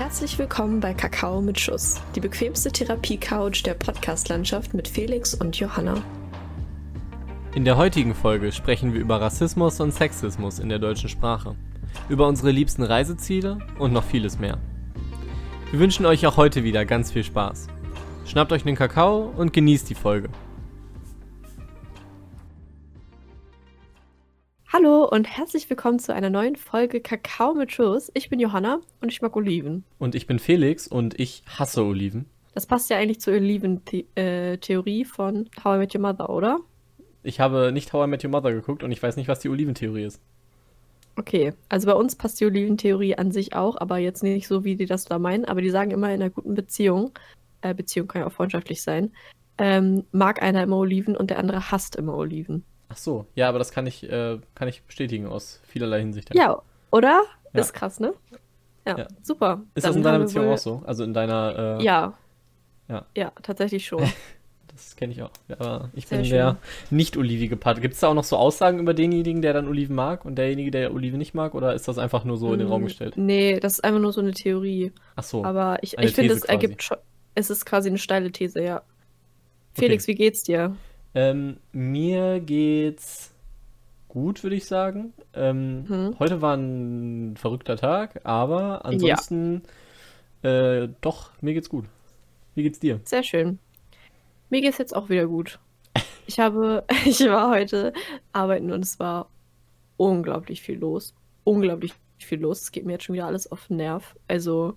Herzlich willkommen bei Kakao mit Schuss, die bequemste Therapie-Couch der Podcast-Landschaft mit Felix und Johanna. In der heutigen Folge sprechen wir über Rassismus und Sexismus in der deutschen Sprache, über unsere liebsten Reiseziele und noch vieles mehr. Wir wünschen euch auch heute wieder ganz viel Spaß. Schnappt euch den Kakao und genießt die Folge. Und herzlich willkommen zu einer neuen Folge Kakao mit Schuss. Ich bin Johanna und ich mag Oliven. Und ich bin Felix und ich hasse Oliven. Das passt ja eigentlich zur Oliven-Theorie von How I Met Your Mother, oder? Ich habe nicht How I Met Your Mother geguckt und ich weiß nicht, was die Oliventheorie ist. Okay, also bei uns passt die Oliventheorie an sich auch, aber jetzt nicht so, wie die das da meinen. Aber die sagen immer in einer guten Beziehung, äh, Beziehung kann ja auch freundschaftlich sein, ähm, mag einer immer Oliven und der andere hasst immer Oliven. Ach so, ja, aber das kann ich, äh, kann ich bestätigen aus vielerlei Hinsicht. Ja, oder? Ja. Ist krass, ne? Ja, Ja. super. Ist Dann das in deiner Beziehung wohl- auch so? Also in deiner, äh, Ja. Ja. Ja, tatsächlich schon. das kenne ich auch. Aber ich Sehr bin schön. der nicht olivige Part. Gibt es da auch noch so Aussagen über denjenigen, der dann Oliven mag und derjenige, der Oliven nicht mag? Oder ist das einfach nur so in den Raum Mm, gestellt? Nee, das ist einfach nur so eine Theorie. Ach so. Aber ich, ich finde, es ergibt schon. Es ist quasi eine steile These, ja. Felix, wie geht's dir? Ähm, mir geht's gut, würde ich sagen. Ähm, Mhm. Heute war ein verrückter Tag, aber ansonsten äh, doch, mir geht's gut. Wie geht's dir? Sehr schön. Mir geht's jetzt auch wieder gut. Ich habe, ich war heute arbeiten und es war unglaublich viel los. Unglaublich viel los. Es geht mir jetzt schon wieder alles auf den Nerv. Also,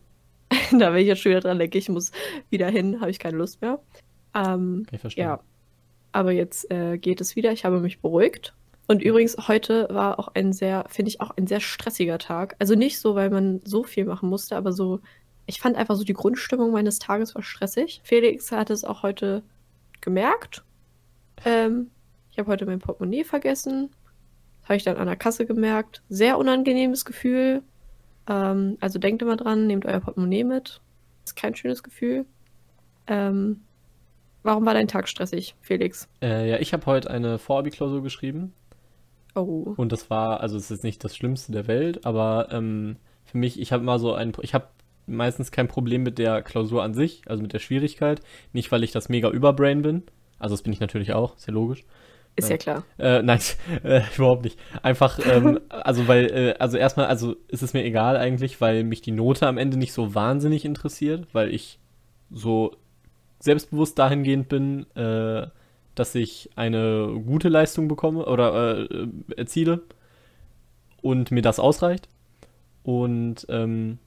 da wenn ich jetzt schon wieder dran denke, ich muss wieder hin, habe ich keine Lust mehr. Ähm, Kann ich verstehen. ja, aber jetzt äh, geht es wieder. Ich habe mich beruhigt. Und übrigens, heute war auch ein sehr, finde ich, auch ein sehr stressiger Tag. Also nicht so, weil man so viel machen musste, aber so, ich fand einfach so die Grundstimmung meines Tages war stressig. Felix hat es auch heute gemerkt. Ähm, ich habe heute mein Portemonnaie vergessen. Habe ich dann an der Kasse gemerkt. Sehr unangenehmes Gefühl. Ähm, also denkt immer dran, nehmt euer Portemonnaie mit. Ist kein schönes Gefühl. Ähm, warum war dein Tag stressig, Felix? Äh, ja, ich habe heute eine Vorabi-Klausur geschrieben Oh. und das war, also es ist nicht das Schlimmste der Welt, aber ähm, für mich, ich habe immer so ein, ich habe meistens kein Problem mit der Klausur an sich, also mit der Schwierigkeit. Nicht, weil ich das mega Überbrain bin. Also das bin ich natürlich auch, ist ja logisch. Ist ja klar. Äh, nein, äh, überhaupt nicht. Einfach, ähm, also weil, äh, also erstmal, also ist es mir egal eigentlich, weil mich die Note am Ende nicht so wahnsinnig interessiert, weil ich so selbstbewusst dahingehend bin, äh, dass ich eine gute Leistung bekomme oder äh, erziele und mir das ausreicht. Und ähm,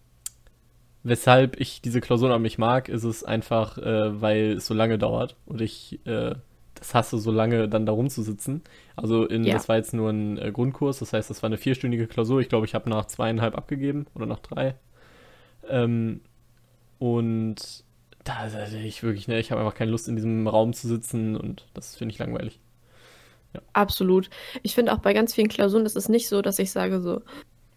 weshalb ich diese Klausuren an mich mag, ist es einfach, äh, weil es so lange dauert und ich äh, das hasse, so lange dann da rumzusitzen. Also in, Ja. das war jetzt nur ein äh, Grundkurs, das heißt, das war eine vierstündige Klausur. Ich glaube, ich habe nach zweieinhalb abgegeben oder nach drei. Ähm, und da, da ich wirklich, ne, ich habe einfach keine Lust, in diesem Raum zu sitzen und das finde ich langweilig. Absolut. Ich finde auch bei ganz vielen Klausuren ist es nicht so, dass ich sage so,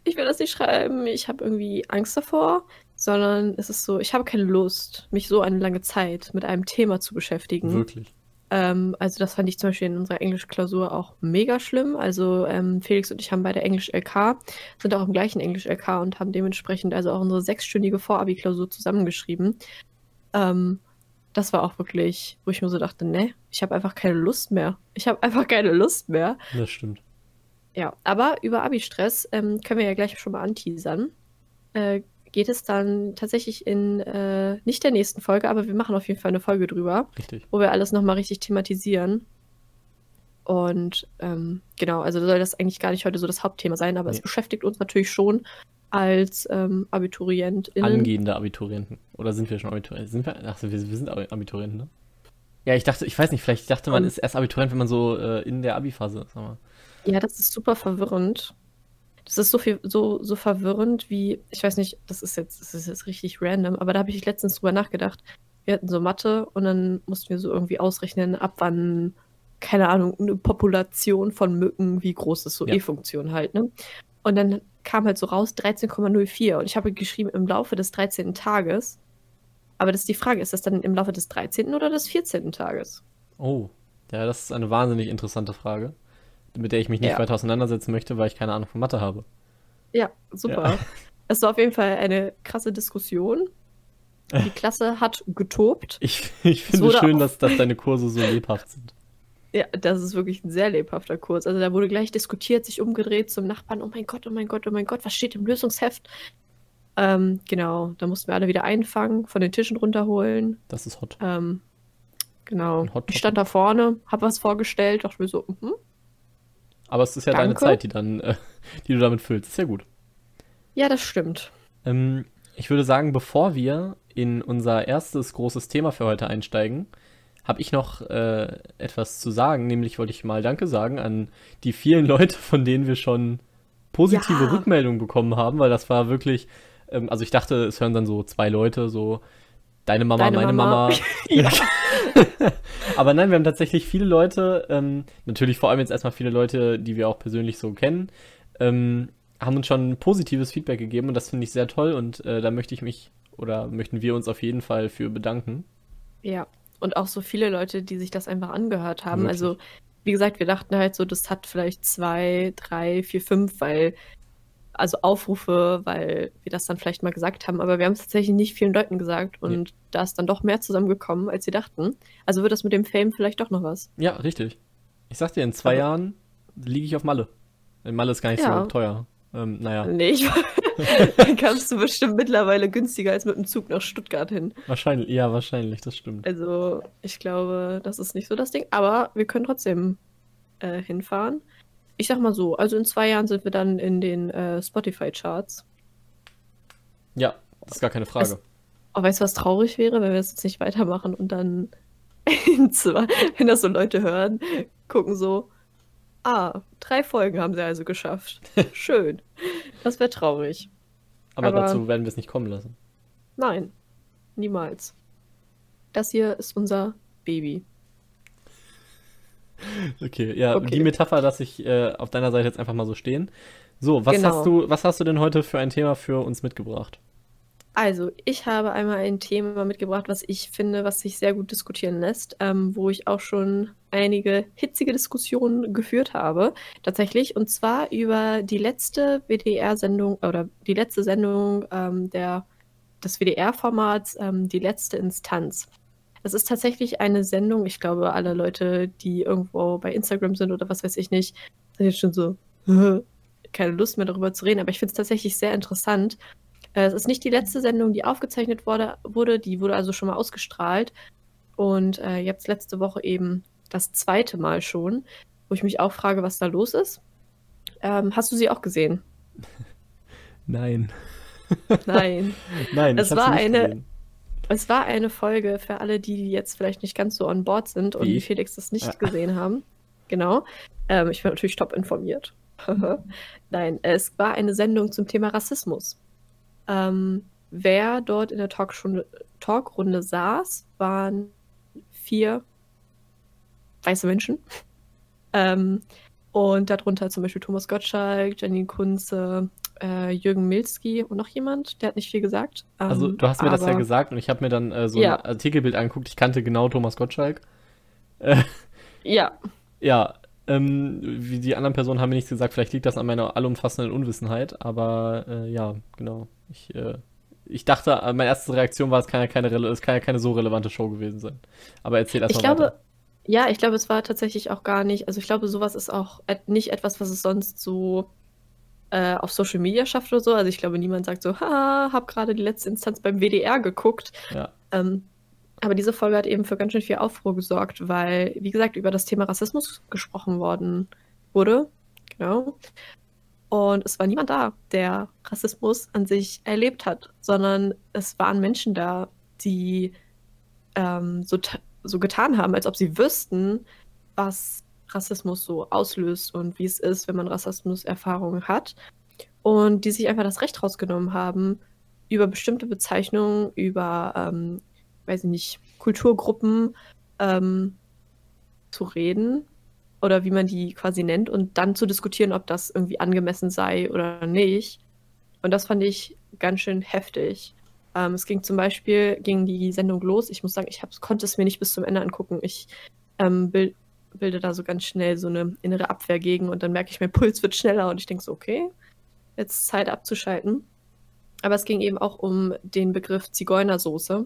ich will das nicht schreiben, ich habe irgendwie Angst davor, sondern es ist so, ich habe keine Lust, mich so eine lange Zeit mit einem Thema zu beschäftigen. Wirklich. Ähm, also das fand ich zum Beispiel in unserer Englischklausur auch mega schlimm. Also ähm, Felix und ich haben beide Englisch-LK, sind auch im gleichen Englisch-LK und haben dementsprechend also auch unsere sechsstündige Vorabi-Klausur zusammengeschrieben. Ähm, das war auch wirklich, wo ich mir so dachte, ne, ich habe einfach keine Lust mehr. Ich habe einfach keine Lust mehr. Das stimmt. Ja, aber über Abi-Stress ähm, können wir ja gleich schon mal anteasern. Äh, geht es dann tatsächlich in äh, nicht der nächsten Folge, aber wir machen auf jeden Fall eine Folge drüber Richtig. wo wir alles nochmal richtig thematisieren. Und ähm, genau, also soll das eigentlich gar nicht heute so das Hauptthema sein, aber es Nee. beschäftigt uns natürlich schon als ähm, AbiturientInnen. Angehende Abiturienten. Oder sind wir schon Abiturienten? Sind wir? Ach, wir, wir sind Abi- Abiturienten, ne? Ja, ich dachte, ich weiß nicht, vielleicht dachte man, Und- ist erst Abiturient, wenn man so äh, in der Abi-Phase ist. Ja, das ist super verwirrend. Das ist so viel, so, so verwirrend wie, ich weiß nicht, das ist jetzt, das ist jetzt richtig random, aber da habe ich letztens drüber nachgedacht. Wir hatten so Mathe und dann mussten wir so irgendwie ausrechnen, ab wann, keine Ahnung, eine Population von Mücken, wie groß ist so Ja. E-Funktion halt, ne? Und dann kam halt so raus 13,04 und ich habe geschrieben im Laufe des 13. Tages. Aber das ist die Frage, ist das dann im Laufe des 13. oder des 14. Tages? Oh, ja, das ist eine wahnsinnig interessante Frage, mit der ich mich nicht Ja. weiter auseinandersetzen möchte, weil ich keine Ahnung von Mathe habe. Ja, super. Ja. Es war auf jeden Fall eine krasse Diskussion. Die Klasse hat getobt. Ich, ich Es finde wurde schön, dass, dass deine Kurse so lebhaft sind. Ja, das ist wirklich ein sehr lebhafter Kurs. Also da wurde gleich diskutiert, sich umgedreht zum Nachbarn. Oh mein Gott, oh mein Gott, oh mein Gott, was steht im Lösungsheft? Ähm, genau, da mussten wir alle wieder einfangen, von den Tischen runterholen. Das ist hot. Ähm, genau. Hot Ich stand da vorne, hab was vorgestellt, dachte mir so, mhm. Aber es ist ja deine Danke. Zeit, die dann, äh, die du damit füllst. Ist ja gut. ja, das stimmt. Ähm, ich würde sagen, bevor wir in unser erstes großes Thema für heute einsteigen, habe ich noch äh, etwas zu sagen. Nämlich wollte ich mal Danke sagen an die vielen Leute, von denen wir schon positive Ja. Rückmeldungen bekommen haben, weil das war wirklich, ähm, also ich dachte, es hören dann so zwei Leute, so deine Mama, Deine meine Mama. Mama. Aber nein, wir haben tatsächlich viele Leute, ähm, natürlich vor allem jetzt erstmal viele Leute, die wir auch persönlich so kennen, ähm, haben uns schon positives Feedback gegeben und das finde ich sehr toll und äh, da möchte ich mich oder möchten wir uns auf jeden Fall für bedanken. Ja, und auch so viele Leute, die sich das einfach angehört haben. Wirklich. Also, wie gesagt, wir dachten halt so, das hat vielleicht zwei, drei, vier, fünf, weil, also Aufrufe, weil wir das dann vielleicht mal gesagt haben, aber wir haben es tatsächlich nicht vielen Leuten gesagt und da ist dann doch mehr zusammengekommen, als sie dachten. Also wird das mit dem Fame vielleicht doch noch was. Ja, richtig. Ich sag dir, in zwei Aber- Jahren liege ich auf Malle. In Malle ist gar nicht Ja. so teuer. Ähm, naja, Nee, ich, dann kannst du bestimmt mittlerweile günstiger als mit dem Zug nach Stuttgart hin. wahrscheinlich, ja, wahrscheinlich, das stimmt. Also, ich glaube, das ist nicht so das Ding. Aber wir können trotzdem äh, hinfahren. Ich sag mal so, also in zwei Jahren sind wir dann in den äh, Spotify-Charts. Ja, das ist gar keine Frage. Oh, weißt du, was traurig wäre, wenn wir es jetzt nicht weitermachen und dann in zwei, wenn das so Leute hören, gucken so, ah, drei Folgen haben sie also geschafft. Schön. Das wäre traurig. aber, aber- dazu werden wir es nicht kommen lassen. Nein, niemals. Das hier ist unser Baby. Okay, ja, Okay. die Metapher lasse ich äh, auf deiner Seite jetzt einfach mal so stehen. So, was Genau. hast du, was hast du denn heute für ein Thema für uns mitgebracht? Also, ich habe einmal ein Thema mitgebracht, was ich finde, was sich sehr gut diskutieren lässt, ähm, wo ich auch schon einige hitzige Diskussionen geführt habe, tatsächlich, und zwar über die letzte WDR-Sendung oder die letzte Sendung ähm, der, des WDR-Formats, ähm, die letzte Instanz. Es ist tatsächlich eine Sendung, ich glaube, alle Leute, die irgendwo bei Instagram sind oder was weiß ich nicht, sind jetzt schon so, keine Lust mehr darüber zu reden, aber ich finde es tatsächlich sehr interessant. Äh, Es ist nicht die letzte Sendung, die aufgezeichnet wurde, wurde. Die wurde also schon mal ausgestrahlt. Und äh, jetzt letzte Woche eben das zweite Mal schon, wo ich mich auch frage, was da los ist. Ähm, hast du sie auch gesehen? Nein. Nein. Nein, Es war eine- gesehen. es war eine Folge für alle, die, jetzt vielleicht nicht ganz so on board sind und Wie. Felix das nicht Ja. gesehen haben. Genau. Ähm, ich bin natürlich top informiert. Nein, es war eine Sendung zum Thema Rassismus. Ähm, wer dort in der Talkstunde, Talkrunde saß, waren vier weiße Menschen. Ähm, und darunter zum Beispiel Thomas Gottschalk, Janine Kunze, äh, Jürgen Milski und noch jemand, der hat nicht viel gesagt. Also, Ähm, du hast mir das ja aber- gesagt und ich habe mir dann äh, so Ja. ein Artikelbild angeguckt. Ich kannte genau Thomas Gottschalk. Ja, Ja, ähm, wie die anderen Personen haben mir nichts gesagt. Vielleicht liegt das an meiner allumfassenden Unwissenheit, aber äh, ja, genau. Ich, äh, ich dachte, äh, meine erste Reaktion war, es kann ja keine, es kann ja keine so relevante Show gewesen sein. Aber erzähl erst ich mal glaube, weiter. ja, ich glaube, es war tatsächlich auch gar nicht, also ich glaube, sowas ist auch nicht etwas, was es sonst so äh, auf Social Media schafft oder so. Also ich glaube, niemand sagt so, ha, hab gerade die letzte Instanz beim WDR geguckt. Ja. Ähm, aber diese Folge hat eben für ganz schön viel Aufruhr gesorgt, weil, wie gesagt, über das Thema Rassismus gesprochen worden wurde. Genau. Und es war niemand da, der Rassismus an sich erlebt hat, sondern es waren Menschen da, die ähm, so, so getan haben, als ob sie wüssten, was Rassismus so auslöst und wie es ist, wenn man Rassismuserfahrungen hat. Und die sich einfach das Recht rausgenommen haben, über bestimmte Bezeichnungen, über, ähm, weiß ich nicht, Kulturgruppen ähm, zu reden oder wie man die quasi nennt und dann zu diskutieren, ob das irgendwie angemessen sei oder nicht. Und das fand ich ganz schön heftig. Ähm, es ging zum Beispiel, ging die Sendung los. Ich muss sagen, ich konnte es mir nicht bis zum Ende angucken. Ich ähm, bild, bilde da so ganz schnell so eine innere Abwehr gegen und dann merke ich, mein Puls wird schneller und ich denke so, okay, jetzt Zeit abzuschalten. aber es ging eben auch um den Begriff Zigeunersoße,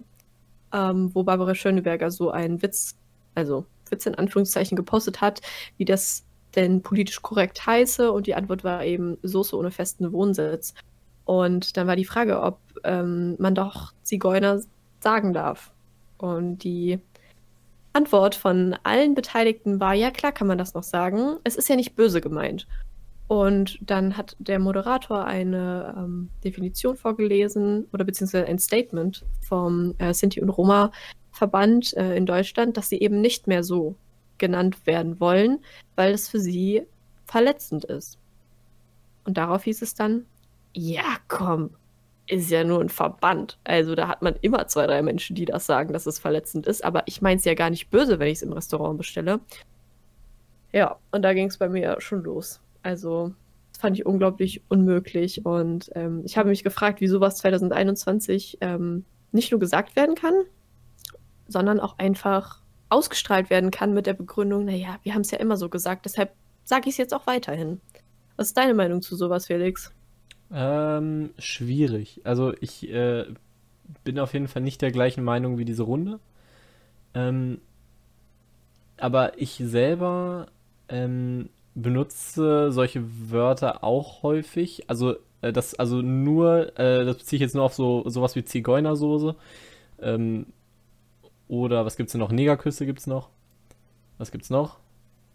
ähm, wo Barbara Schöneberger so einen Witz, also Witz in Anführungszeichen gepostet hat, wie das denn politisch korrekt heiße. Und die Antwort war eben Soße ohne festen Wohnsitz. Und dann war die Frage, ob ähm, man doch Zigeuner sagen darf. Und die Antwort von allen Beteiligten war, ja klar kann man das noch sagen. Es ist ja nicht böse gemeint. Und dann hat der Moderator eine ähm, Definition vorgelesen oder beziehungsweise ein Statement vom äh, Sinti und Roma Verband äh, in Deutschland, dass sie eben nicht mehr so genannt werden wollen, weil es für sie verletzend ist. Und darauf hieß es dann, ja, komm, ist ja nur ein Verband. Also da hat man immer zwei, drei Menschen, die das sagen, dass es verletzend ist. Aber ich meine es ja gar nicht böse, wenn ich es im Restaurant bestelle. Ja, und da ging es bei mir schon los. Also das fand ich unglaublich unmöglich. Und ähm, ich habe mich gefragt, wie sowas 2021 ähm, nicht nur gesagt werden kann, sondern auch einfach ausgestrahlt werden kann mit der Begründung, naja, wir haben es ja immer so gesagt, deshalb sage ich es jetzt auch weiterhin. Was ist deine Meinung zu sowas, Felix? Ähm, schwierig. Also ich äh, bin auf jeden Fall nicht der gleichen Meinung wie diese Runde. Ähm, aber ich selber ähm, benutze solche Wörter auch häufig. Also äh, das, also nur, äh, das beziehe ich jetzt nur auf so sowas wie Zigeunersoße. Ähm, oder was gibt es denn noch? Negerküsse gibt es noch. Was gibt's noch?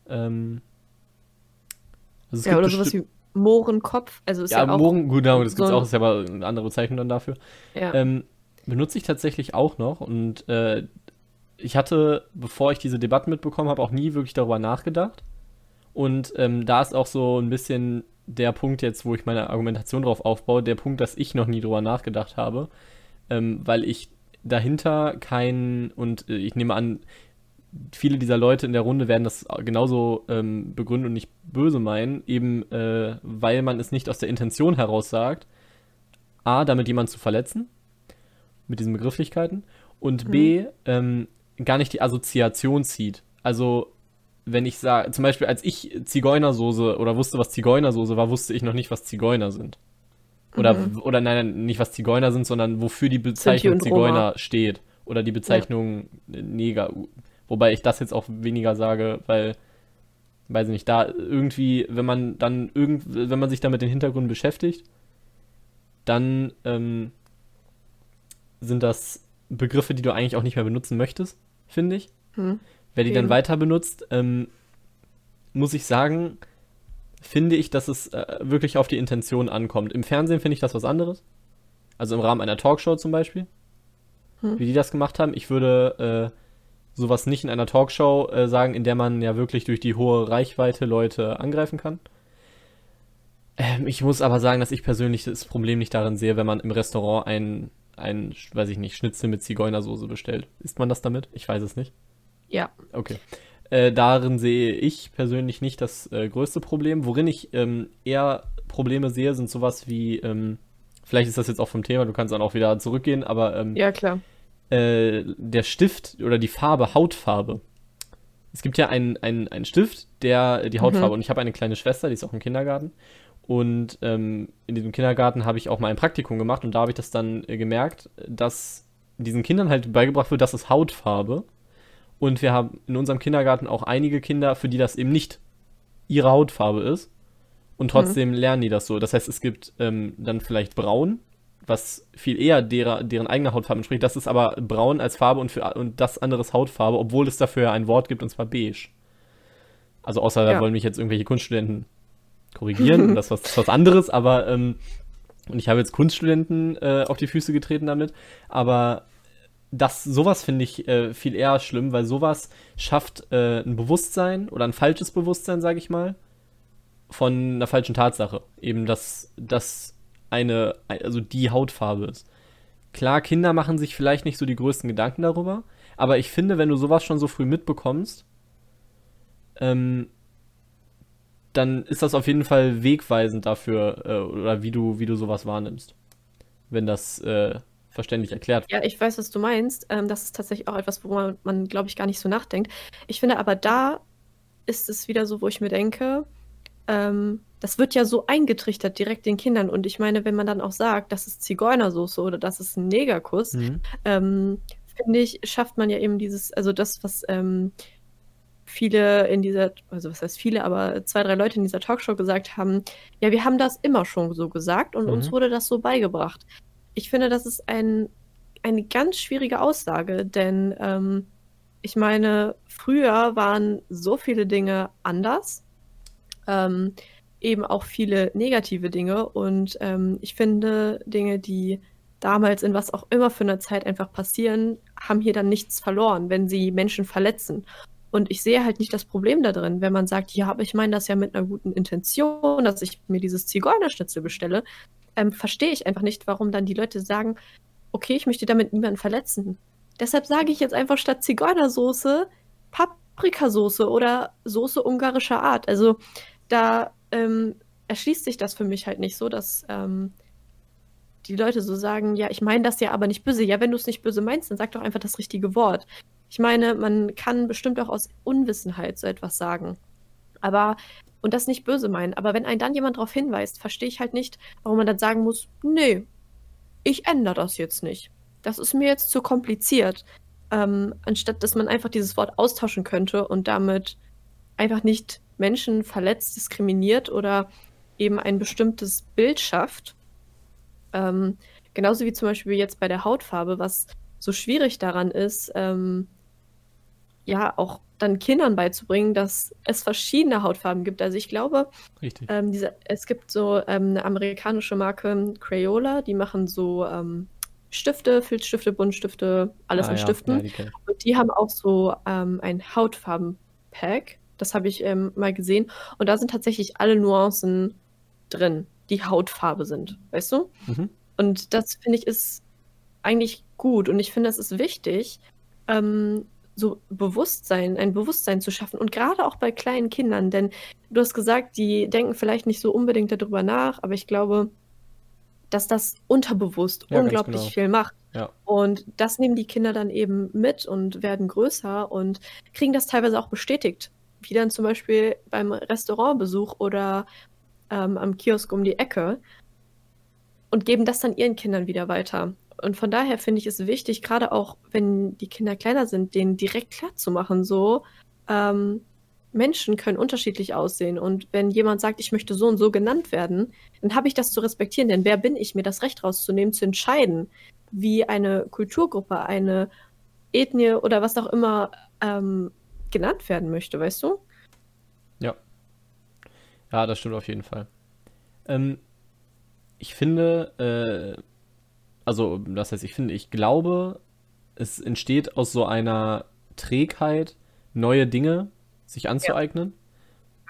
Ähm, also ja, oder sowas wie Mohrenkopf. Also ist ja, ja auch Mohren, genau, das so gibt es auch, ist ja aber eine andere Bezeichnung dann dafür. Ja. Ähm, benutze ich tatsächlich auch noch und äh, ich hatte, bevor ich diese Debatten mitbekommen habe, auch nie wirklich darüber nachgedacht. Und ähm, da ist auch so ein bisschen der Punkt jetzt, wo ich meine Argumentation drauf aufbaue, der Punkt, dass ich noch nie darüber nachgedacht habe, ähm, weil ich dahinter kein, und äh, ich nehme an, viele dieser Leute in der Runde werden das genauso ähm, begründen und nicht böse meinen, eben äh, weil man es nicht aus der Intention heraus sagt, A, damit jemanden zu verletzen, mit diesen Begrifflichkeiten, und mhm. B, ähm, gar nicht die Assoziation zieht. Also, wenn ich sage, zum Beispiel, als ich Zigeunersoße oder wusste, was Zigeunersoße war, wusste ich noch nicht, was Zigeuner sind. Oder, mhm. oder nein, nicht was Zigeuner sind, sondern wofür die Bezeichnung Zigeuner steht. Oder die Bezeichnung ja. Neger. Wobei ich das jetzt auch weniger sage, weil, weiß ich nicht, da irgendwie, wenn man dann irgend, wenn man sich da mit den Hintergründen beschäftigt, dann ähm, sind das Begriffe, die du eigentlich auch nicht mehr benutzen möchtest, finde ich. Hm. Wer die Eben. dann weiter benutzt, ähm, muss ich sagen, finde ich, dass es äh, wirklich auf die Intention ankommt. Im Fernsehen finde ich das was anderes. Also im Rahmen einer Talkshow zum Beispiel. Hm. Wie die das gemacht haben. Ich würde äh, sowas nicht in einer Talkshow äh, sagen, in der man ja wirklich durch die hohe Reichweite Leute angreifen kann. Ähm, ich muss aber sagen, dass ich persönlich das Problem nicht darin sehe, wenn man im Restaurant ein, ein, weiß ich nicht, Schnitzel mit Zigeunersoße bestellt. Isst man das damit? Ich weiß es nicht. Ja. Okay. Äh, darin sehe ich persönlich nicht das äh, größte Problem. Worin ich ähm, eher Probleme sehe, sind sowas wie, ähm, vielleicht ist das jetzt auch vom Thema, du kannst dann auch wieder zurückgehen, aber ähm, ja, klar. Äh, der Stift oder die Farbe, Hautfarbe. Es gibt ja einen, einen, Stift, der die Hautfarbe, mhm. und ich habe eine kleine Schwester, die ist auch im Kindergarten. Und ähm, in diesem Kindergarten habe ich auch mal ein Praktikum gemacht und da habe ich das dann äh, gemerkt, dass diesen Kindern halt beigebracht wird, das ist Hautfarbe. Und wir haben in unserem Kindergarten auch einige Kinder, für die das eben nicht ihre Hautfarbe ist. Und trotzdem mhm. lernen die das so. Das heißt, es gibt ähm, dann vielleicht braun, was viel eher derer, deren eigener Hautfarbe entspricht. Das ist aber braun als Farbe und, für, und das anderes Hautfarbe, obwohl es dafür ein Wort gibt, und zwar beige. Also außer ja. da wollen mich jetzt irgendwelche Kunststudenten korrigieren, das ist was, was anderes, aber ähm, und ich habe jetzt Kunststudenten äh, auf die Füße getreten damit, aber das, sowas finde ich äh, viel eher schlimm, weil sowas schafft äh, ein Bewusstsein oder ein falsches Bewusstsein, sage ich mal, von einer falschen Tatsache. Eben, dass das eine, also die Hautfarbe ist. Klar, Kinder machen sich vielleicht nicht so die größten Gedanken darüber, aber ich finde, wenn du sowas schon so früh mitbekommst, ähm, dann ist das auf jeden Fall wegweisend dafür, äh, oder wie du, wie du sowas wahrnimmst. Wenn das äh, verständlich erklärt. Ja, ich weiß, was du meinst. Ähm, das ist tatsächlich auch etwas, wo man, man glaube ich, gar nicht so nachdenkt. Ich finde aber da ist es wieder so, wo ich mir denke, ähm, das wird ja so eingetrichtert direkt den Kindern. Und ich meine, wenn man dann auch sagt, das ist Zigeunersoße oder das ist ein Negerkuss, Mhm. ähm, finde ich, schafft man ja eben dieses, also das, was ähm, viele in dieser, also was heißt viele, aber zwei, drei Leute in dieser Talkshow gesagt haben, ja, wir haben das immer schon so gesagt und uns Mhm. wurde das so beigebracht. Ich finde, das ist ein, eine ganz schwierige Aussage, denn ähm, ich meine, früher waren so viele Dinge anders, ähm, eben auch viele negative Dinge und ähm, ich finde, Dinge, die damals in was auch immer für einer Zeit einfach passieren, haben hier dann nichts verloren, wenn sie Menschen verletzen. Und ich sehe halt nicht das Problem da drin, wenn man sagt, ja, aber ich meine das ja mit einer guten Intention, dass ich mir dieses Zigeunerschnitzel bestelle, ähm, verstehe ich einfach nicht, warum dann die Leute sagen, okay, ich möchte damit niemanden verletzen. Deshalb sage ich jetzt einfach statt Zigeunersoße Paprikasoße oder Soße ungarischer Art. Also da ähm, erschließt sich das für mich halt nicht so, dass ähm, die Leute so sagen, ja, ich meine das ja aber nicht böse. Ja, wenn du es nicht böse meinst, dann sag doch einfach das richtige Wort. Ich meine, man kann bestimmt auch aus Unwissenheit so etwas sagen. Aber, und das nicht böse meinen, aber wenn einen dann jemand darauf hinweist, verstehe ich halt nicht, warum man dann sagen muss, nee, ich ändere das jetzt nicht. Das ist mir jetzt zu kompliziert. Ähm, anstatt dass man einfach dieses Wort austauschen könnte und damit einfach nicht Menschen verletzt, diskriminiert oder eben ein bestimmtes Bild schafft. Ähm, genauso wie zum Beispiel jetzt bei der Hautfarbe, was so schwierig daran ist, ähm, ja, auch dann Kindern beizubringen, dass es verschiedene Hautfarben gibt. Also ich glaube, ähm, diese, es gibt so ähm, eine amerikanische Marke Crayola, die machen so ähm, Stifte, Filzstifte, Buntstifte, alles Ah, in ja, Stiften. Ja, die. Und die haben auch so ähm, ein Hautfarben-Pack. Das habe ich ähm, mal gesehen. Und da sind tatsächlich alle Nuancen drin, die Hautfarbe sind. Weißt du? Mhm. Und das finde ich ist eigentlich gut. Und ich finde, es ist wichtig, ähm, so Bewusstsein, ein Bewusstsein zu schaffen. Und gerade auch bei kleinen Kindern. Denn du hast gesagt, die denken vielleicht nicht so unbedingt darüber nach, aber ich glaube, dass das unterbewusst Ja, unglaublich genau. viel macht. Ja. Und das nehmen die Kinder dann eben mit und werden größer und kriegen das teilweise auch bestätigt. Wie dann zum Beispiel beim Restaurantbesuch oder ähm, am Kiosk um die Ecke und geben das dann ihren Kindern wieder weiter. Und von daher finde ich es wichtig, gerade auch wenn die Kinder kleiner sind, denen direkt klar zu machen, so, ähm, Menschen können unterschiedlich aussehen. Und wenn jemand sagt, ich möchte so und so genannt werden, dann habe ich das zu respektieren. Denn wer bin ich, mir das Recht rauszunehmen, zu entscheiden, wie eine Kulturgruppe, eine Ethnie oder was auch immer ähm, genannt werden möchte, weißt du? Ja. Ja, das stimmt auf jeden Fall. Ähm, ich finde, äh, also, das heißt, ich finde, ich glaube, es entsteht aus so einer Trägheit, neue Dinge sich anzueignen.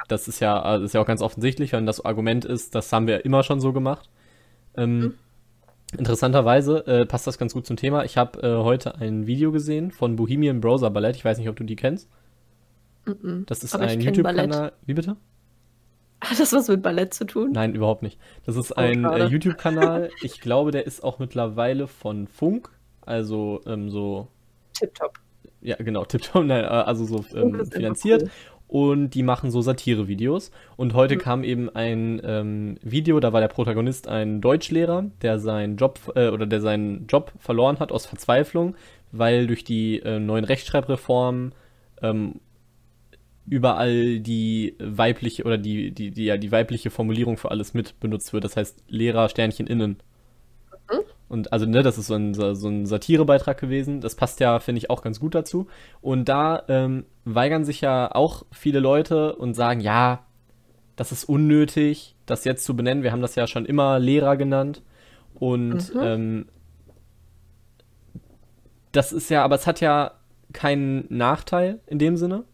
Das ist ja, also ist ja auch ganz offensichtlich, wenn das Argument ist, das haben wir immer schon so gemacht. Ähm, Mhm. Interessanterweise äh, passt das ganz gut zum Thema. Ich habe äh, heute ein Video gesehen von Bohemian Browser Ballett. Ich weiß nicht, ob du die kennst. Mhm. Das ist Aber ein YouTube-Kanal. Wie bitte? Hat das was mit Ballett zu tun? Nein, überhaupt nicht. Das ist Oh, ein äh, YouTube-Kanal. Ich glaube, der ist auch mittlerweile von Funk. Also ähm, so, Tipptopp. ja genau, Tiptop, nein, äh, also so ähm, finanziert. cool. Und die machen so Satire-Videos. Und heute Mhm. kam eben ein ähm, Video, da war der Protagonist ein Deutschlehrer, der seinen Job äh, oder der seinen Job verloren hat aus Verzweiflung, weil durch die äh, neuen Rechtschreibreformen ähm, überall die weibliche oder die, die, die, ja, die weibliche Formulierung für alles mit benutzt wird. Das heißt Lehrer Sternchen innen. Mhm. Und also, ne, das ist so ein, so ein Satirebeitrag gewesen. Das passt ja, finde ich, auch ganz gut dazu. Und da ähm, weigern sich ja auch viele Leute und sagen, ja, das ist unnötig, das jetzt zu benennen. Wir haben das ja schon immer Lehrer genannt. Und Mhm. ähm, das ist ja, aber es hat ja keinen Nachteil in dem Sinne,